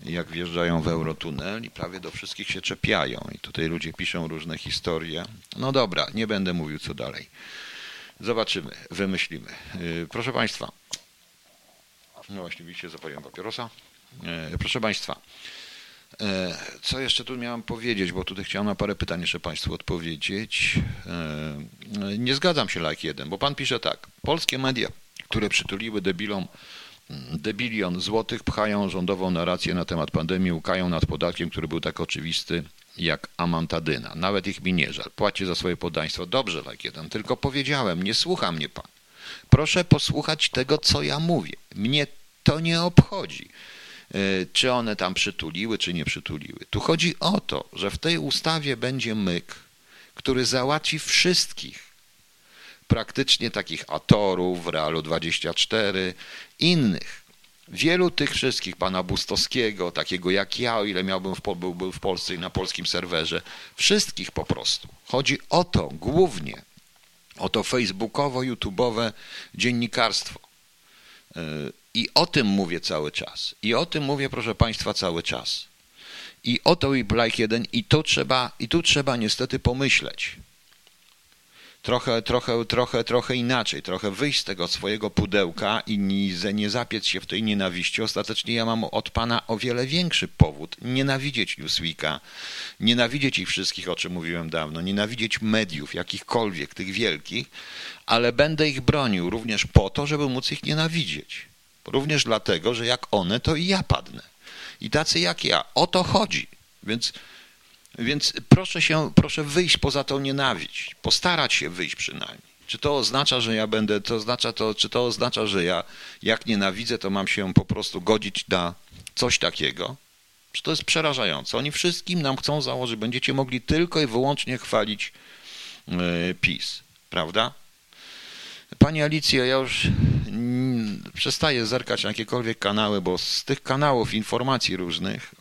jak wjeżdżają w Eurotunel i prawie do wszystkich się czepiają. I tutaj ludzie piszą różne historie. No dobra, nie będę mówił co dalej. Zobaczymy, wymyślimy. Y, proszę Państwa, no właśnie widzicie, zapaliłem papierosa. Proszę Państwa, co jeszcze tu miałem powiedzieć, bo tutaj chciałem na parę pytań jeszcze Państwu odpowiedzieć. Nie zgadzam się like jeden, bo Pan pisze tak. Polskie media, które przytuliły debilom debilion złotych pchają rządową narrację na temat pandemii, łukają nad podatkiem, który był tak oczywisty jak amantadyna. Nawet ich mi nie żal. Płaci za swoje podaństwo. Dobrze, tak jeden. Tylko powiedziałem, nie słucha mnie pan. Proszę posłuchać tego, co ja mówię. Mnie to nie obchodzi, e, czy one tam przytuliły, czy nie przytuliły. Tu chodzi o to, że w tej ustawie będzie myk, który załatwi wszystkich praktycznie takich atorów, Realu 24, innych. Wielu tych wszystkich, pana Bustowskiego, takiego jak ja, o ile miałbym w, w Polsce i na polskim serwerze, wszystkich po prostu. Chodzi o to głównie, o to facebookowo-youtubowe dziennikarstwo. I o tym mówię cały czas. I o tym mówię, proszę Państwa, cały czas. I o to i Black 1, i tu trzeba, i tu trzeba niestety pomyśleć trochę, trochę, trochę, trochę inaczej, trochę wyjść z tego swojego pudełka i nie, nie zapiec się w tej nienawiści. Ostatecznie ja mam od Pana o wiele większy powód nienawidzieć Newsweeka, nienawidzieć ich wszystkich, o czym mówiłem dawno, nienawidzieć mediów, jakichkolwiek, tych wielkich, ale będę ich bronił również po to, żeby móc ich nienawidzieć. Również dlatego, że jak one, to i ja padnę. I tacy jak ja. O to chodzi. Więc więc proszę się, proszę wyjść poza tą nienawiść, postarać się wyjść przynajmniej. Czy to oznacza, że ja będę, to oznacza to, czy to oznacza, że ja jak nienawidzę, to mam się po prostu godzić na coś takiego? Czy to jest przerażające? Oni wszystkim nam chcą założyć, będziecie mogli tylko i wyłącznie chwalić yy, PiS, prawda? Pani Alicja, ja już przestaję zerkać na jakiekolwiek kanały, bo z tych kanałów informacji różnych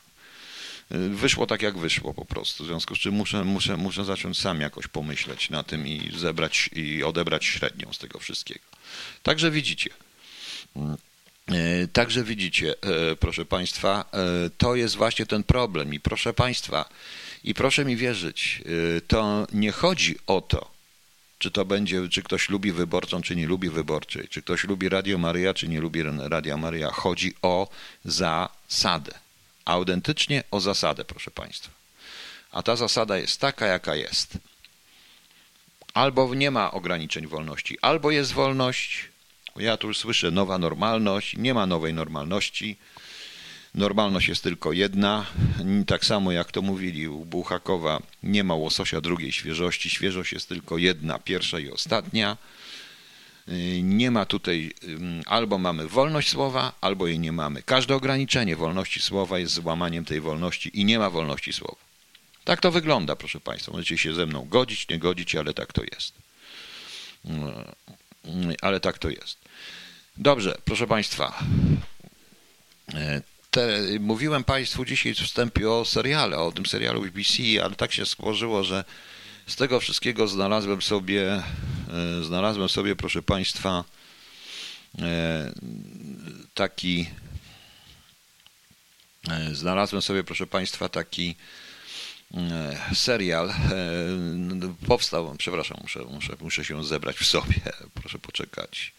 wyszło tak, jak wyszło po prostu. W związku z czym muszę, muszę, muszę zacząć sam jakoś pomyśleć na tym i zebrać i odebrać średnią z tego wszystkiego. Także widzicie. E, także widzicie, e, proszę Państwa, to jest właśnie ten problem. I proszę Państwa, i proszę mi wierzyć, to nie chodzi o to, czy to będzie, czy ktoś lubi wyborczą, czy nie lubi wyborczej, czy ktoś lubi Radio Maryja, czy nie lubi Radio Maryja. Chodzi o zasadę autentycznie o zasadę, proszę Państwa. A ta zasada jest taka, jaka jest. Albo nie ma ograniczeń wolności, albo jest wolność. Ja tu już słyszę nowa normalność, nie ma nowej normalności. Normalność jest tylko jedna. Tak samo jak to mówili u Buchakowa, nie ma łososia drugiej świeżości. Świeżość jest tylko jedna, pierwsza i ostatnia. Y, nie ma tutaj, albo mamy wolność słowa, albo jej nie mamy. Każde ograniczenie wolności słowa jest złamaniem tej wolności i nie ma wolności słowa. Tak to wygląda, proszę Państwa. Możecie się ze mną godzić, nie godzić, ale tak to jest. Y, ale tak to jest. Dobrze, proszę Państwa. Te, mówiłem Państwu dzisiaj w wstępie o seriale, o tym serialu BBC, ale tak się skłożyło, że z tego wszystkiego znalazłem sobie, e, znalazłem sobie, proszę Państwa, e, taki, e, znalazłem sobie, proszę Państwa, taki serial. Powstał, przepraszam, muszę, muszę, muszę się zebrać w sobie, *laughs* proszę poczekać.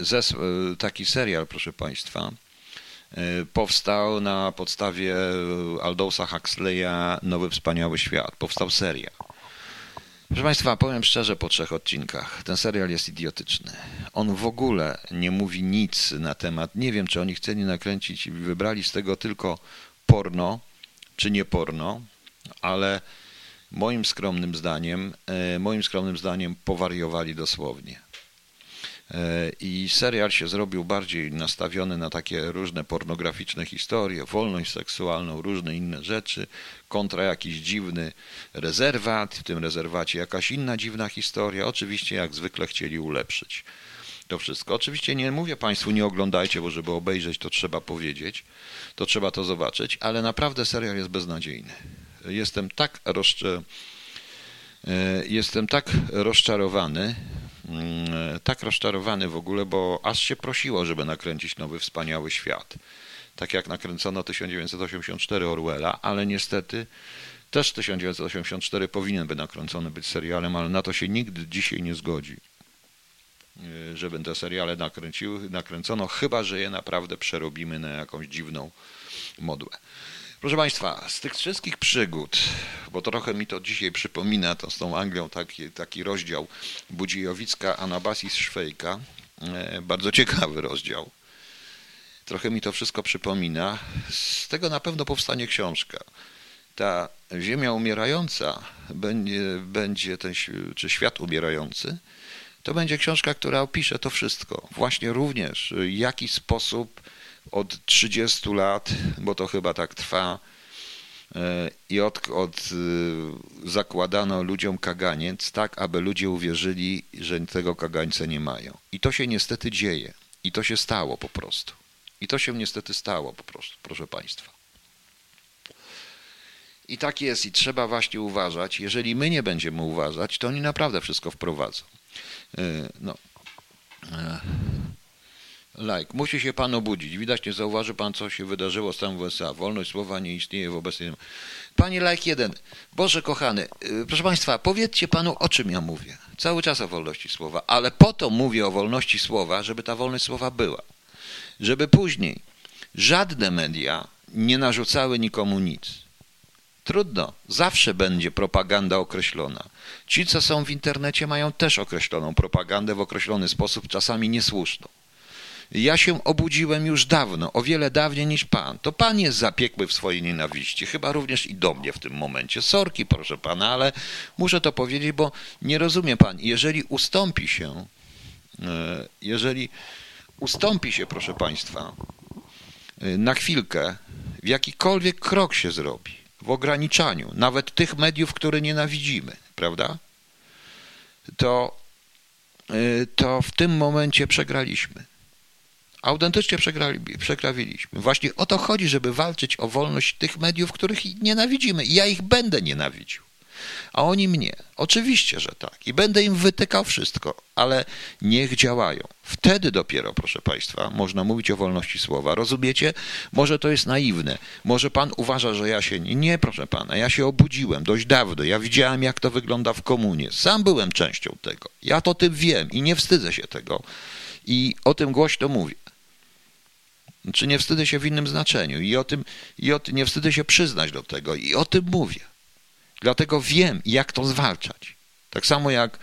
Zes, taki serial, proszę Państwa E, powstał na podstawie Aldousa Huxleya Nowy Wspaniały Świat. Powstał serial. Proszę Państwa, powiem szczerze po trzech odcinkach, ten serial jest idiotyczny. On w ogóle nie mówi nic na temat, nie wiem czy oni chcieli nakręcić i wybrali z tego tylko porno, czy nie porno, ale moim skromnym zdaniem, e, moim skromnym zdaniem powariowali dosłownie. E, I serial się zrobił bardziej nastawiony na takie różne pornograficzne historie, wolność seksualną, różne inne rzeczy, kontra jakiś dziwny rezerwat, w tym rezerwacie jakaś inna dziwna historia. Oczywiście, jak zwykle, chcieli ulepszyć. to wszystko. Oczywiście nie mówię Państwu, nie oglądajcie, bo żeby obejrzeć, to trzeba powiedzieć, to trzeba to zobaczyć, ale naprawdę serial jest beznadziejny. Jestem tak, rozcz... Jestem tak rozczarowany, tak rozczarowany w ogóle, bo aż się prosiło, żeby nakręcić nowy wspaniały świat. Tak jak nakręcono 1984 Orwella, ale niestety też 1984 powinien być nakręcony być serialem, ale na to się nikt dzisiaj nie zgodzi, e, żeby te seriale nakręciły, nakręcono, chyba że je naprawdę przerobimy na jakąś dziwną modłę. Proszę Państwa, z tych wszystkich przygód, bo trochę mi to dzisiaj przypomina, to z tą Anglią taki, taki rozdział Budzijowicka Anabasis Szwejka, e, bardzo ciekawy rozdział. Trochę mi to wszystko przypomina. Z tego na pewno powstanie książka ta ziemia umierająca będzie, będzie ten, czy świat umierający, to będzie książka, która opisze to wszystko. Właśnie również, w jaki sposób od 30 lat, bo to chyba tak trwa, e, i od, od e, zakładano ludziom kaganiec, tak aby ludzie uwierzyli, że tego kagańca nie mają. I to się niestety dzieje. I to się stało po prostu. I to się niestety stało po prostu, proszę Państwa. I tak jest, i trzeba właśnie uważać. Jeżeli my nie będziemy uważać, to oni naprawdę wszystko wprowadzą. E, no. Like. Musi się pan obudzić. Widać, nie zauważy pan, co się wydarzyło z tam w USA. Wolność słowa nie istnieje w obecnym. Panie Like 1, Boże kochany, e, proszę państwa, powiedzcie panu, o czym ja mówię. Cały czas o wolności słowa, ale po to mówię o wolności słowa, żeby ta wolność słowa była. Żeby później żadne media nie narzucały nikomu nic Trudno, zawsze będzie propaganda określona. Ci, co są w internecie, mają też określoną propagandę w określony sposób, czasami niesłuszną. Ja się obudziłem już dawno, o wiele dawniej niż pan. To pan jest zapiekły w swojej nienawiści, chyba również i do mnie w tym momencie. Sorki, proszę pana, ale muszę to powiedzieć, bo nie rozumie pan. Jeżeli ustąpi się, e, jeżeli ustąpi się, proszę państwa, e, na chwilkę, w jakikolwiek krok się zrobi, w ograniczaniu, nawet tych mediów, które nienawidzimy, prawda? To, y, to w tym momencie przegraliśmy. Autentycznie przegrali, przegrawiliśmy. Właśnie o to chodzi, żeby walczyć o wolność tych mediów, których nienawidzimy. I ja ich będę nienawidził a oni mnie. Oczywiście, że tak. I będę im wytykał wszystko, ale niech działają. Wtedy dopiero, proszę Państwa, można mówić o wolności słowa. Rozumiecie? Może to jest naiwne. Może Pan uważa, że ja się. Nie proszę Pana, ja się obudziłem dość dawno. Ja widziałem, jak to wygląda w komunie. Sam byłem częścią tego. Ja to tym wiem i nie wstydzę się tego. I o tym głośno mówię. Czy nie wstydzę się w innym znaczeniu i o tym, i o tym nie wstydzę się przyznać do tego i o tym mówię. Dlatego wiem, jak to zwalczać. Tak samo jak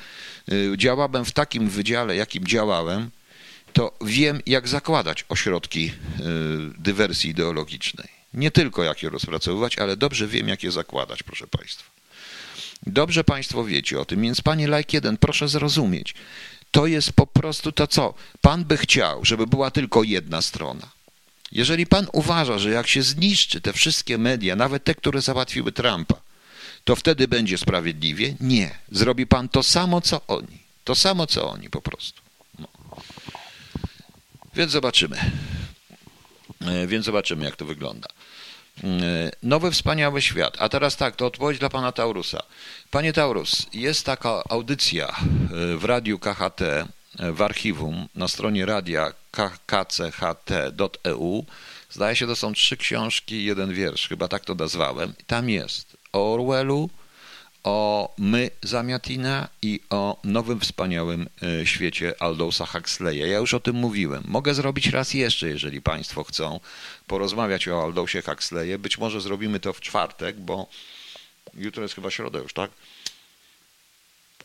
y, działałem w takim wydziale, jakim działałem, to wiem, jak zakładać ośrodki y, dywersji ideologicznej. Nie tylko jak je rozpracowywać, ale dobrze wiem, jak je zakładać, proszę Państwa. Dobrze Państwo wiecie o tym, więc Panie Lajk 1, proszę zrozumieć. To jest po prostu to, co Pan by chciał, żeby była tylko jedna strona. Jeżeli Pan uważa, że jak się zniszczy te wszystkie media, nawet te, które załatwiły Trumpa, to wtedy będzie sprawiedliwie? Nie. Zrobi pan to samo, co oni. To samo, co oni po prostu. No. Więc zobaczymy. E, więc zobaczymy, jak to wygląda. E, nowy wspaniały świat. A teraz tak, to odpowiedź dla pana Taurusa. Panie Taurus, jest taka audycja e, w radiu KHT, w archiwum, na stronie radia kcht.eu. Zdaje się, to są trzy książki i jeden wiersz, chyba tak to nazwałem. Tam jest o Orwellu, o My Zamiatina i o nowym wspaniałym e, świecie Aldousa Huxleya. Ja już o tym mówiłem. Mogę zrobić raz jeszcze, jeżeli Państwo chcą porozmawiać o Aldousie Huxleyie. Być może zrobimy to w czwartek, bo jutro jest chyba środa już, tak?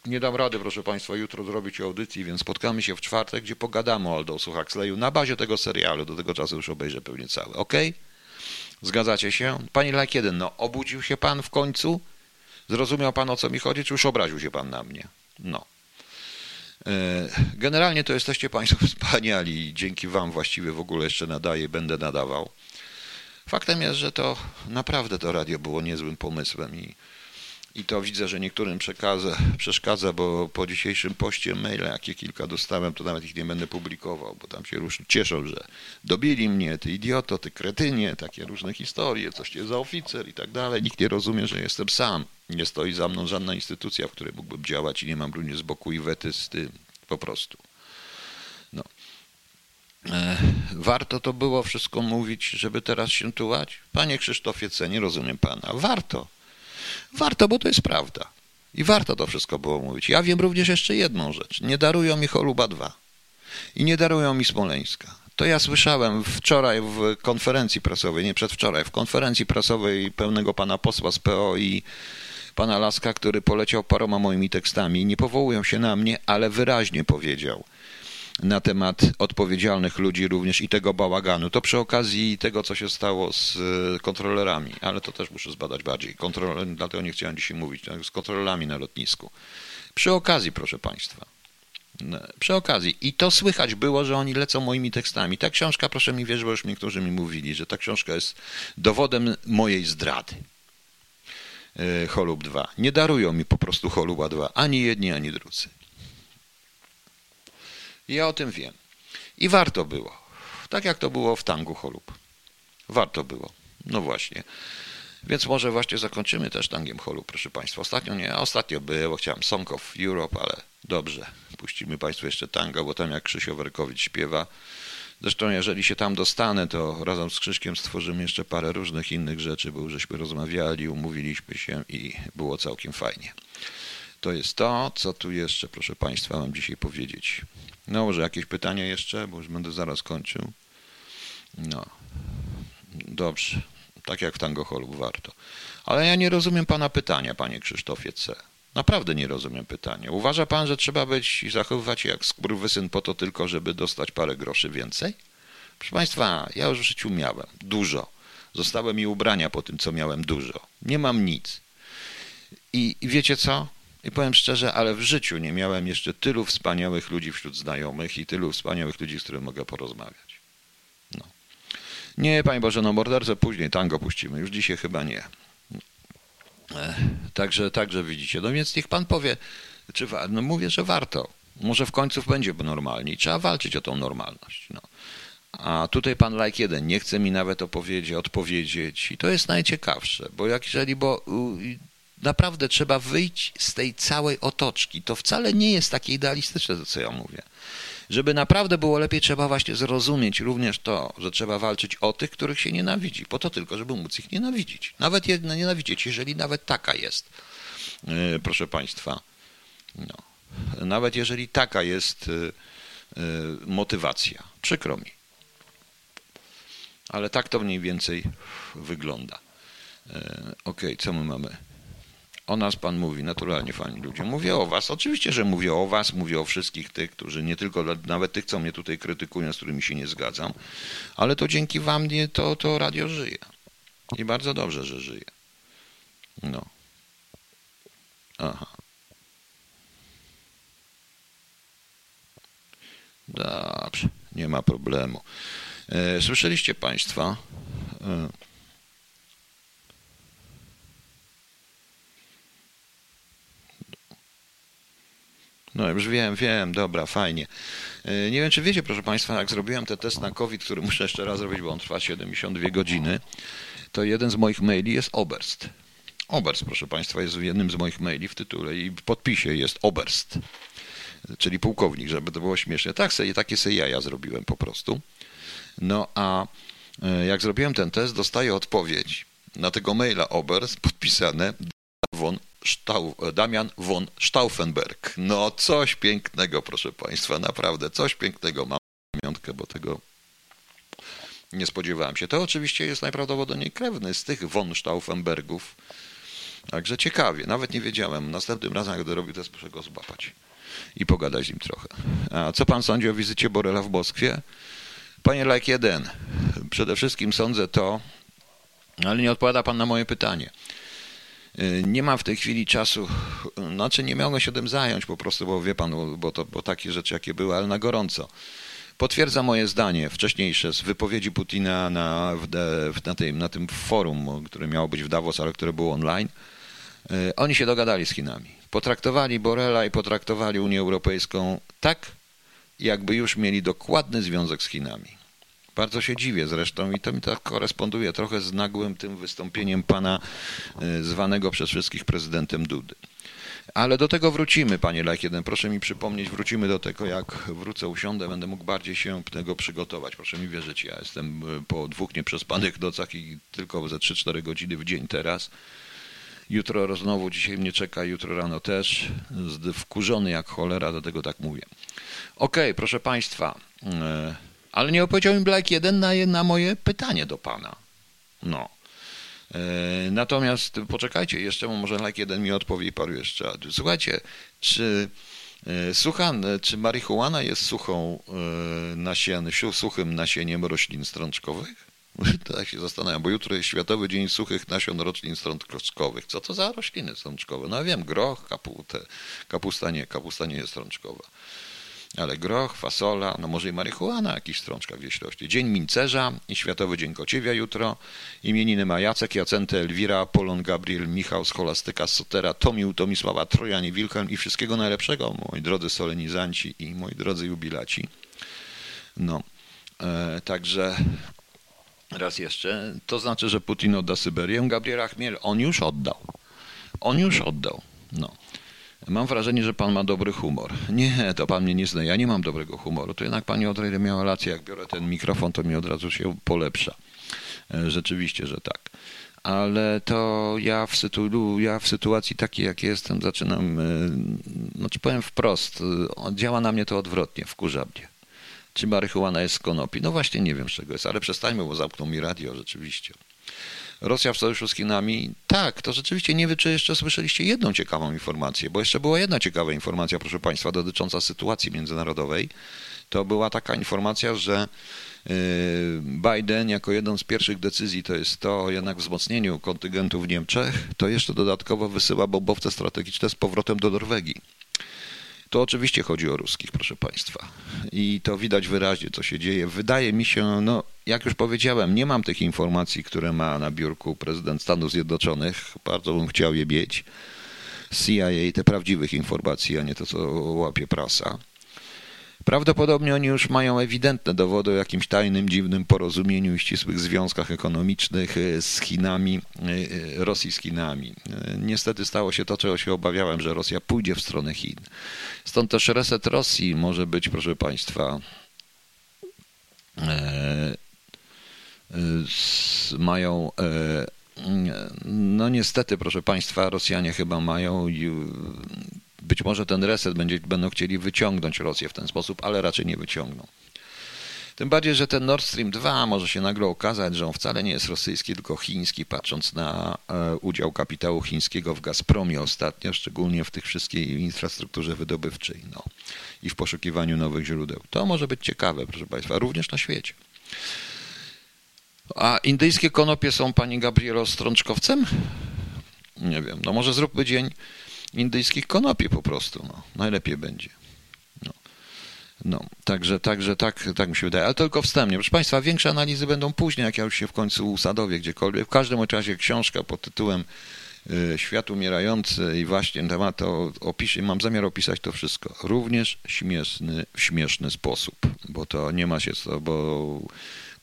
Nie dam rady, proszę Państwa, jutro zrobić audycji, więc spotkamy się w czwartek, gdzie pogadamy o Aldousu Huxleyu na bazie tego serialu. Do tego czasu już obejrzę pewnie cały. ok? Zgadzacie się? Panie Lakieden, no obudził się pan w końcu? Zrozumiał pan o co mi chodzi, czy już obraził się pan na mnie? No. E, generalnie to jesteście Państwo *laughs* wspaniali dzięki Wam właściwie w ogóle jeszcze nadaję, będę nadawał. Faktem jest, że to naprawdę to radio było niezłym pomysłem i i to widzę, że niektórym przekaza, przeszkadza, bo po dzisiejszym poście maile, jakie kilka dostałem, to nawet ich nie będę publikował, bo tam się już cieszą, że dobili mnie, ty idioto, ty kretynie, takie różne historie, coś cię za oficer i tak dalej. Nikt nie rozumie, że jestem sam. Nie stoi za mną żadna instytucja, w której mógłbym działać i nie mam również z boku i wety z tym, po prostu. No. E, warto to było wszystko mówić, żeby teraz się tułać? Panie Krzysztofie C., nie rozumiem pana. Warto. Warto, bo to jest prawda. I warto to wszystko było mówić. Ja wiem również jeszcze jedną rzecz. Nie darują mi Choluba 2. I nie darują mi Smoleńska. To ja słyszałem wczoraj w konferencji prasowej, nie przedwczoraj, w konferencji prasowej pełnego pana posła z PO i pana Laska, który poleciał paroma moimi tekstami. Nie powołują się na mnie, ale wyraźnie powiedział – na temat odpowiedzialnych ludzi również i tego bałaganu. To przy okazji tego, co się stało z e, kontrolerami, ale to też muszę zbadać bardziej. Kontroler, dlatego nie chciałem dzisiaj mówić, tak, z kontrolerami na lotnisku. Przy okazji, proszę Państwa. Przy okazji. I to słychać było, że oni lecą moimi tekstami. Ta książka, proszę mi wierzyć, bo już niektórzy mi mówili, że ta książka jest dowodem mojej zdrady. E, Holub 2. Nie darują mi po prostu Holuba 2. Ani jedni, ani drudzy. Ja o tym wiem. I warto było. Tak jak to było w tangu Holub. Warto było. No właśnie. Więc może właśnie zakończymy też tangiem Holub, proszę Państwa. Ostatnio nie, ostatnio było, chciałem Song of Europe, ale dobrze. Puścimy Państwu jeszcze tango, bo tam jak Krzysio Werkowicz śpiewa. Zresztą jeżeli się tam dostanę, to razem z Krzyśkiem stworzymy jeszcze parę różnych innych rzeczy, bo żeśmy rozmawiali, umówiliśmy się i było całkiem fajnie. To jest to, co tu jeszcze, proszę Państwa, mam dzisiaj powiedzieć. No, może jakieś pytania jeszcze, bo już będę zaraz kończył. No, dobrze. Tak jak w Tango Holu warto. Ale ja nie rozumiem pana pytania, panie Krzysztofie C. Naprawdę nie rozumiem pytania. Uważa pan, że trzeba być i zachowywać się jak skurwysyn po to tylko, żeby dostać parę groszy więcej? Proszę państwa, ja już w życiu miałem dużo. Zostały mi ubrania po tym, co miałem dużo. Nie mam nic. I, i wiecie co? I powiem szczerze, ale w życiu nie miałem jeszcze tylu wspaniałych ludzi wśród znajomych i tylu wspaniałych ludzi, z którymi mogę porozmawiać. No. Nie, Panie Boże, no mordercę później, tango puścimy, już dzisiaj chyba nie. Także, także widzicie. No więc niech Pan powie, czy no mówię, że warto. Może w końcu będzie normalnie i trzeba walczyć o tą normalność. No. A tutaj pan Like jeden nie chce mi nawet opowiedzieć, odpowiedzieć i to jest najciekawsze, bo jak jeżeli, bo naprawdę trzeba wyjść z tej całej otoczki. To wcale nie jest takie idealistyczne, to co ja mówię. Żeby naprawdę było lepiej, trzeba właśnie zrozumieć również to, że trzeba walczyć o tych, których się nienawidzi, po to tylko, żeby móc ich nienawidzić. Nawet je nienawidzieć, jeżeli nawet taka jest, yy, proszę Państwa. No. Nawet jeżeli taka jest yy, yy, motywacja. Przykro mi. Ale tak to mniej więcej wygląda. Ok, co my mamy? O nas pan mówi, naturalnie fani ludzie. Mówię o was. Oczywiście, że mówię o was, mówię o wszystkich tych, którzy nie tylko, nawet tych, co mnie tutaj krytykują, z którymi się nie zgadzam, ale to dzięki wam nie, to, to radio żyje. I bardzo dobrze, że żyje. No. Aha. Dobrze, nie ma problemu. E, słyszeliście Państwo? No już wiem, wiem, dobra, fajnie. E, nie wiem, czy wiecie, proszę Państwa, jak zrobiłem ten test na COVID, który muszę jeszcze raz zrobić, bo on trwa 72 godziny, to jeden z moich maili jest Oberst. Oberst, proszę Państwa, jest jednym z moich maili w tytule i w podpisie jest Oberst, czyli pułkownik, żeby to było śmieszne. Tak, sobie, takie ja, ja zrobiłem po prostu. No a e, jak zrobiłem ten test, dostaję odpowiedź na tego maila Oberst podpisane von Stau, Damian von Stauffenberg. No coś pięknego, proszę Państwa, naprawdę coś pięknego. Mam pamiątkę, bo tego nie spodziewałem się. To oczywiście jest najprawdopodobniej krewny z tych von Stauffenbergów. Także ciekawie, nawet nie wiedziałem. Następnym razem, jak dorobię, to muszę go złapać i pogadać z nim trochę. A co pan sądzi o wizycie Borela w Moskwie? Panie Like 1, przede wszystkim sądzę to, ale nie odpowiada pan na moje pytanie. Y, nie mam w tej chwili czasu, znaczy nie mogę się tym zająć po prostu, bo wie pan, bo, to, bo takie rzeczy jakie były, ale na gorąco. Potwierdza moje zdanie wcześniejsze z wypowiedzi Putina na, na, tym, na tym forum, które miało być w Davos, ale które było online. E, oni się dogadali z Chinami. Potraktowali Borela i potraktowali Unię Europejską tak, jakby już mieli dokładny związek z Chinami. Bardzo się dziwię zresztą i to mi tak koresponduje trochę z nagłym tym wystąpieniem pana e, zwanego przez wszystkich prezydentem Dudy. Ale do tego wrócimy, panie Lech jeden. Proszę mi przypomnieć, wrócimy do tego, jak wrócę, usiądę, będę mógł bardziej się tego przygotować. Proszę mi wierzyć, ja jestem e, po dwóch nieprzespanych nocach i tylko ze 3-4 godziny w dzień teraz. Jutro znowu, dzisiaj mnie czeka, jutro rano też. Wkurzony jak cholera, do tego tak mówię. Okej, okay, proszę państwa, e, ale nie opowiedział mi Black jeden na, na moje pytanie do pana. No. E, natomiast poczekajcie, jeszcze może like jeden mi odpowie i paru jeszcze. Słuchajcie, czy e, Suchan, czy marihuana jest suchą e, nasien, suchym nasieniem roślin strączkowych? *laughs* Tak się zastanawiam, bo jutro jest Światowy Dzień Suchych Nasion Roślin Strączkowych. Co to za rośliny strączkowe? No ja wiem, groch, kaputę, kapusta nie, kapusta nie jest strączkowa ale groch, fasola, no może i marihuana, jakiś strączka gdzieś rośnie. Dzień Mincerza i Światowy Dzień Kociewia jutro. Imieniny ma Jacek, Jacente, Elwira, Apollon, Gabriel, Michał, Scholastyka, Sotera, Tomił, Tomisława, Trojanie, Wilhelm i wszystkiego najlepszego, moi drodzy solenizanci i moi drodzy jubilaci. No, e, także raz jeszcze, to znaczy, że Putin odda Syberię. Gabriela Chmiel, on już oddał. On już oddał. No. Mam wrażenie, że pan ma dobry humor. Nie, to pan mnie nie zna. Ja nie mam dobrego humoru. To jednak pani Odrejde miała rację. Jak biorę ten mikrofon, to mi od razu się polepsza. E, rzeczywiście, że tak. Ale to ja w, sytu, ja w sytuacji takiej, jak jestem, zaczynam, znaczy powiem wprost, e, działa na mnie to odwrotnie, wkurza mnie. Czy marihuana jest z konopi? No właśnie nie wiem z czego jest, ale przestańmy, bo zamknął mi radio rzeczywiście. Rosja w sojuszu z Chinami. Tak, to rzeczywiście nie wiem, czy jeszcze słyszeliście jedną ciekawą informację, bo jeszcze była jedna ciekawa informacja, proszę Państwa, dotycząca sytuacji międzynarodowej. To była taka informacja, że y, Biden jako jedną z pierwszych decyzji to jest to jednak wzmocnieniu kontyngentu w Niemczech, to jeszcze dodatkowo wysyła bombowce strategiczne z powrotem do Norwegii. To oczywiście chodzi o ruskich, proszę Państwa. I to widać wyraźnie, co się dzieje. Wydaje mi się, no, jak już powiedziałem, nie mam tych informacji, które ma na biurku prezydent Stanów Zjednoczonych. Bardzo bym chciał je mieć. CIA, te prawdziwych informacji, a nie to, co łapie prasa. Prawdopodobnie oni już mają ewidentne dowody o jakimś tajnym, dziwnym porozumieniu i ścisłych związkach ekonomicznych e, z Chinami, e, e, Rosji z Chinami. Niestety stało się to, czego się obawiałem, że Rosja pójdzie w stronę Chin. Stąd też reset Rosji może być, proszę Państwa, mają no niestety, proszę Państwa, Rosjanie chyba mają być może ten reset będzie, będą chcieli wyciągnąć Rosję w ten sposób, ale raczej nie wyciągną. Tym bardziej, że ten Nord Stream 2 może się nagle okazać, że on wcale nie jest rosyjski, tylko chiński, patrząc na e, udział kapitału chińskiego w Gazpromie ostatnio, szczególnie w tych wszystkiej infrastrukturze wydobywczej no, i w poszukiwaniu nowych źródeł. To może być ciekawe, proszę Państwa, również na świecie. A indyjskie konopie są pani Gabrielo strączkowcem? Nie wiem. No może zróbmy dzień indyjskich konopi po prostu. No. Najlepiej będzie. No. No, także, także tak, tak mi się wydaje, ale tylko wstępnie. Proszę Państwa, większe analizy będą później, jak ja już się w końcu usadowię gdziekolwiek. W każdym razie książka pod tytułem y, Świat umierający i właśnie temat to opiszę, mam zamiar opisać to wszystko. Również śmieszny, w śmieszny sposób, bo to nie ma się co, bo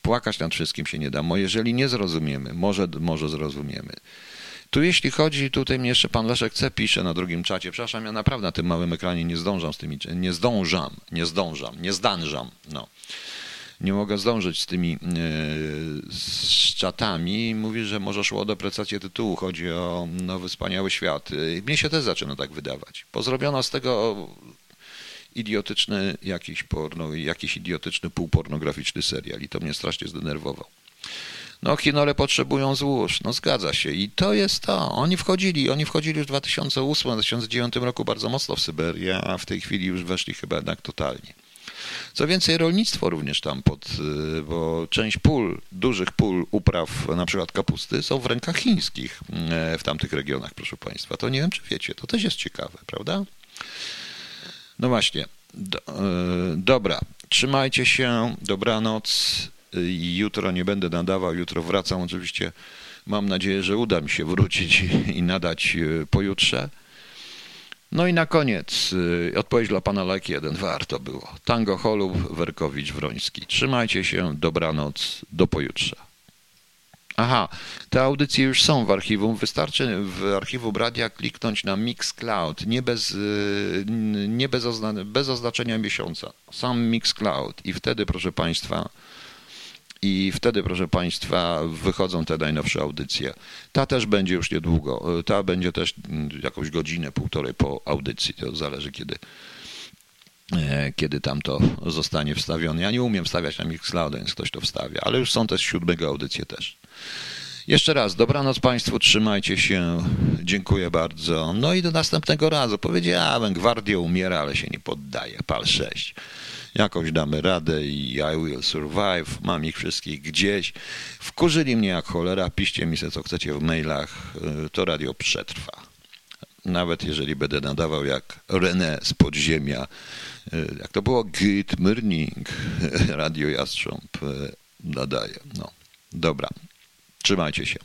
płakać nad wszystkim się nie da. Jeżeli nie zrozumiemy, może, może zrozumiemy. Tu jeśli chodzi, tutaj mnie jeszcze pan Leszek C. pisze na drugim czacie, przepraszam, ja naprawdę na tym małym ekranie nie zdążam z tymi, nie zdążam, nie zdążam, nie zdążam, no. Nie mogę zdążyć z tymi yy, z czatami. Mówi, że może szło o deprecację tytułu. Chodzi o nowy, wspaniały świat. Mnie się też zaczyna tak wydawać. Pozrobiono z tego idiotyczny jakiś porno, jakiś idiotyczny półpornograficzny serial i to mnie strasznie zdenerwował. No Chinole potrzebują złóż, no zgadza się i to jest to. Oni wchodzili, oni wchodzili już w 2008-2009 roku bardzo mocno w Syberię, a w tej chwili już weszli chyba jednak totalnie. Co więcej, rolnictwo również tam pod, y, bo część pól, dużych pól upraw, na przykład kapusty, są w rękach chińskich y, w tamtych regionach, proszę Państwa. To nie wiem, czy wiecie, to też jest ciekawe, prawda? No właśnie. Do, y, dobra, trzymajcie się, dobranoc. Jutro nie będę nadawał, jutro wracam oczywiście Mam nadzieję, że uda mi się wrócić *laughs* i nadać pojutrze. No i na koniec odpowiedź dla pana Leki 1. Warto było. Tango Holub, Werkowicz, Wroński. Trzymajcie się, dobranoc, do pojutrze. Aha, te audycje już są w archiwum. Wystarczy w archiwum radia kliknąć na Mixcloud, nie bez, y, nie bez, ozna bez oznaczenia miesiąca. Sam Mixcloud i wtedy, proszę Państwa, i wtedy, proszę Państwa, wychodzą te najnowsze audycje. Ta też będzie już niedługo. Ta będzie też jakąś godzinę, półtorej po audycji. To zależy, kiedy, e, kiedy tam to zostanie wstawione. Ja nie umiem stawiać na Mixcloud, więc ktoś to wstawia, ale już są też siódmego audycje też. Jeszcze raz, dobranoc Państwu, trzymajcie się, dziękuję bardzo. No i do następnego razu. Powiedziałem, gwardia umiera, ale się nie poddaje, pal 6. Jakoś damy radę i I will survive, mam ich wszystkich gdzieś. Wkurzyli mnie jak cholera, piszcie mi se co chcecie w mailach, to radio przetrwa. Nawet jeżeli będę nadawał jak René z podziemia, jak to było Good Morning, *laughs* Radio Jastrząb nadaje. No, dobra. Trzymajcie się.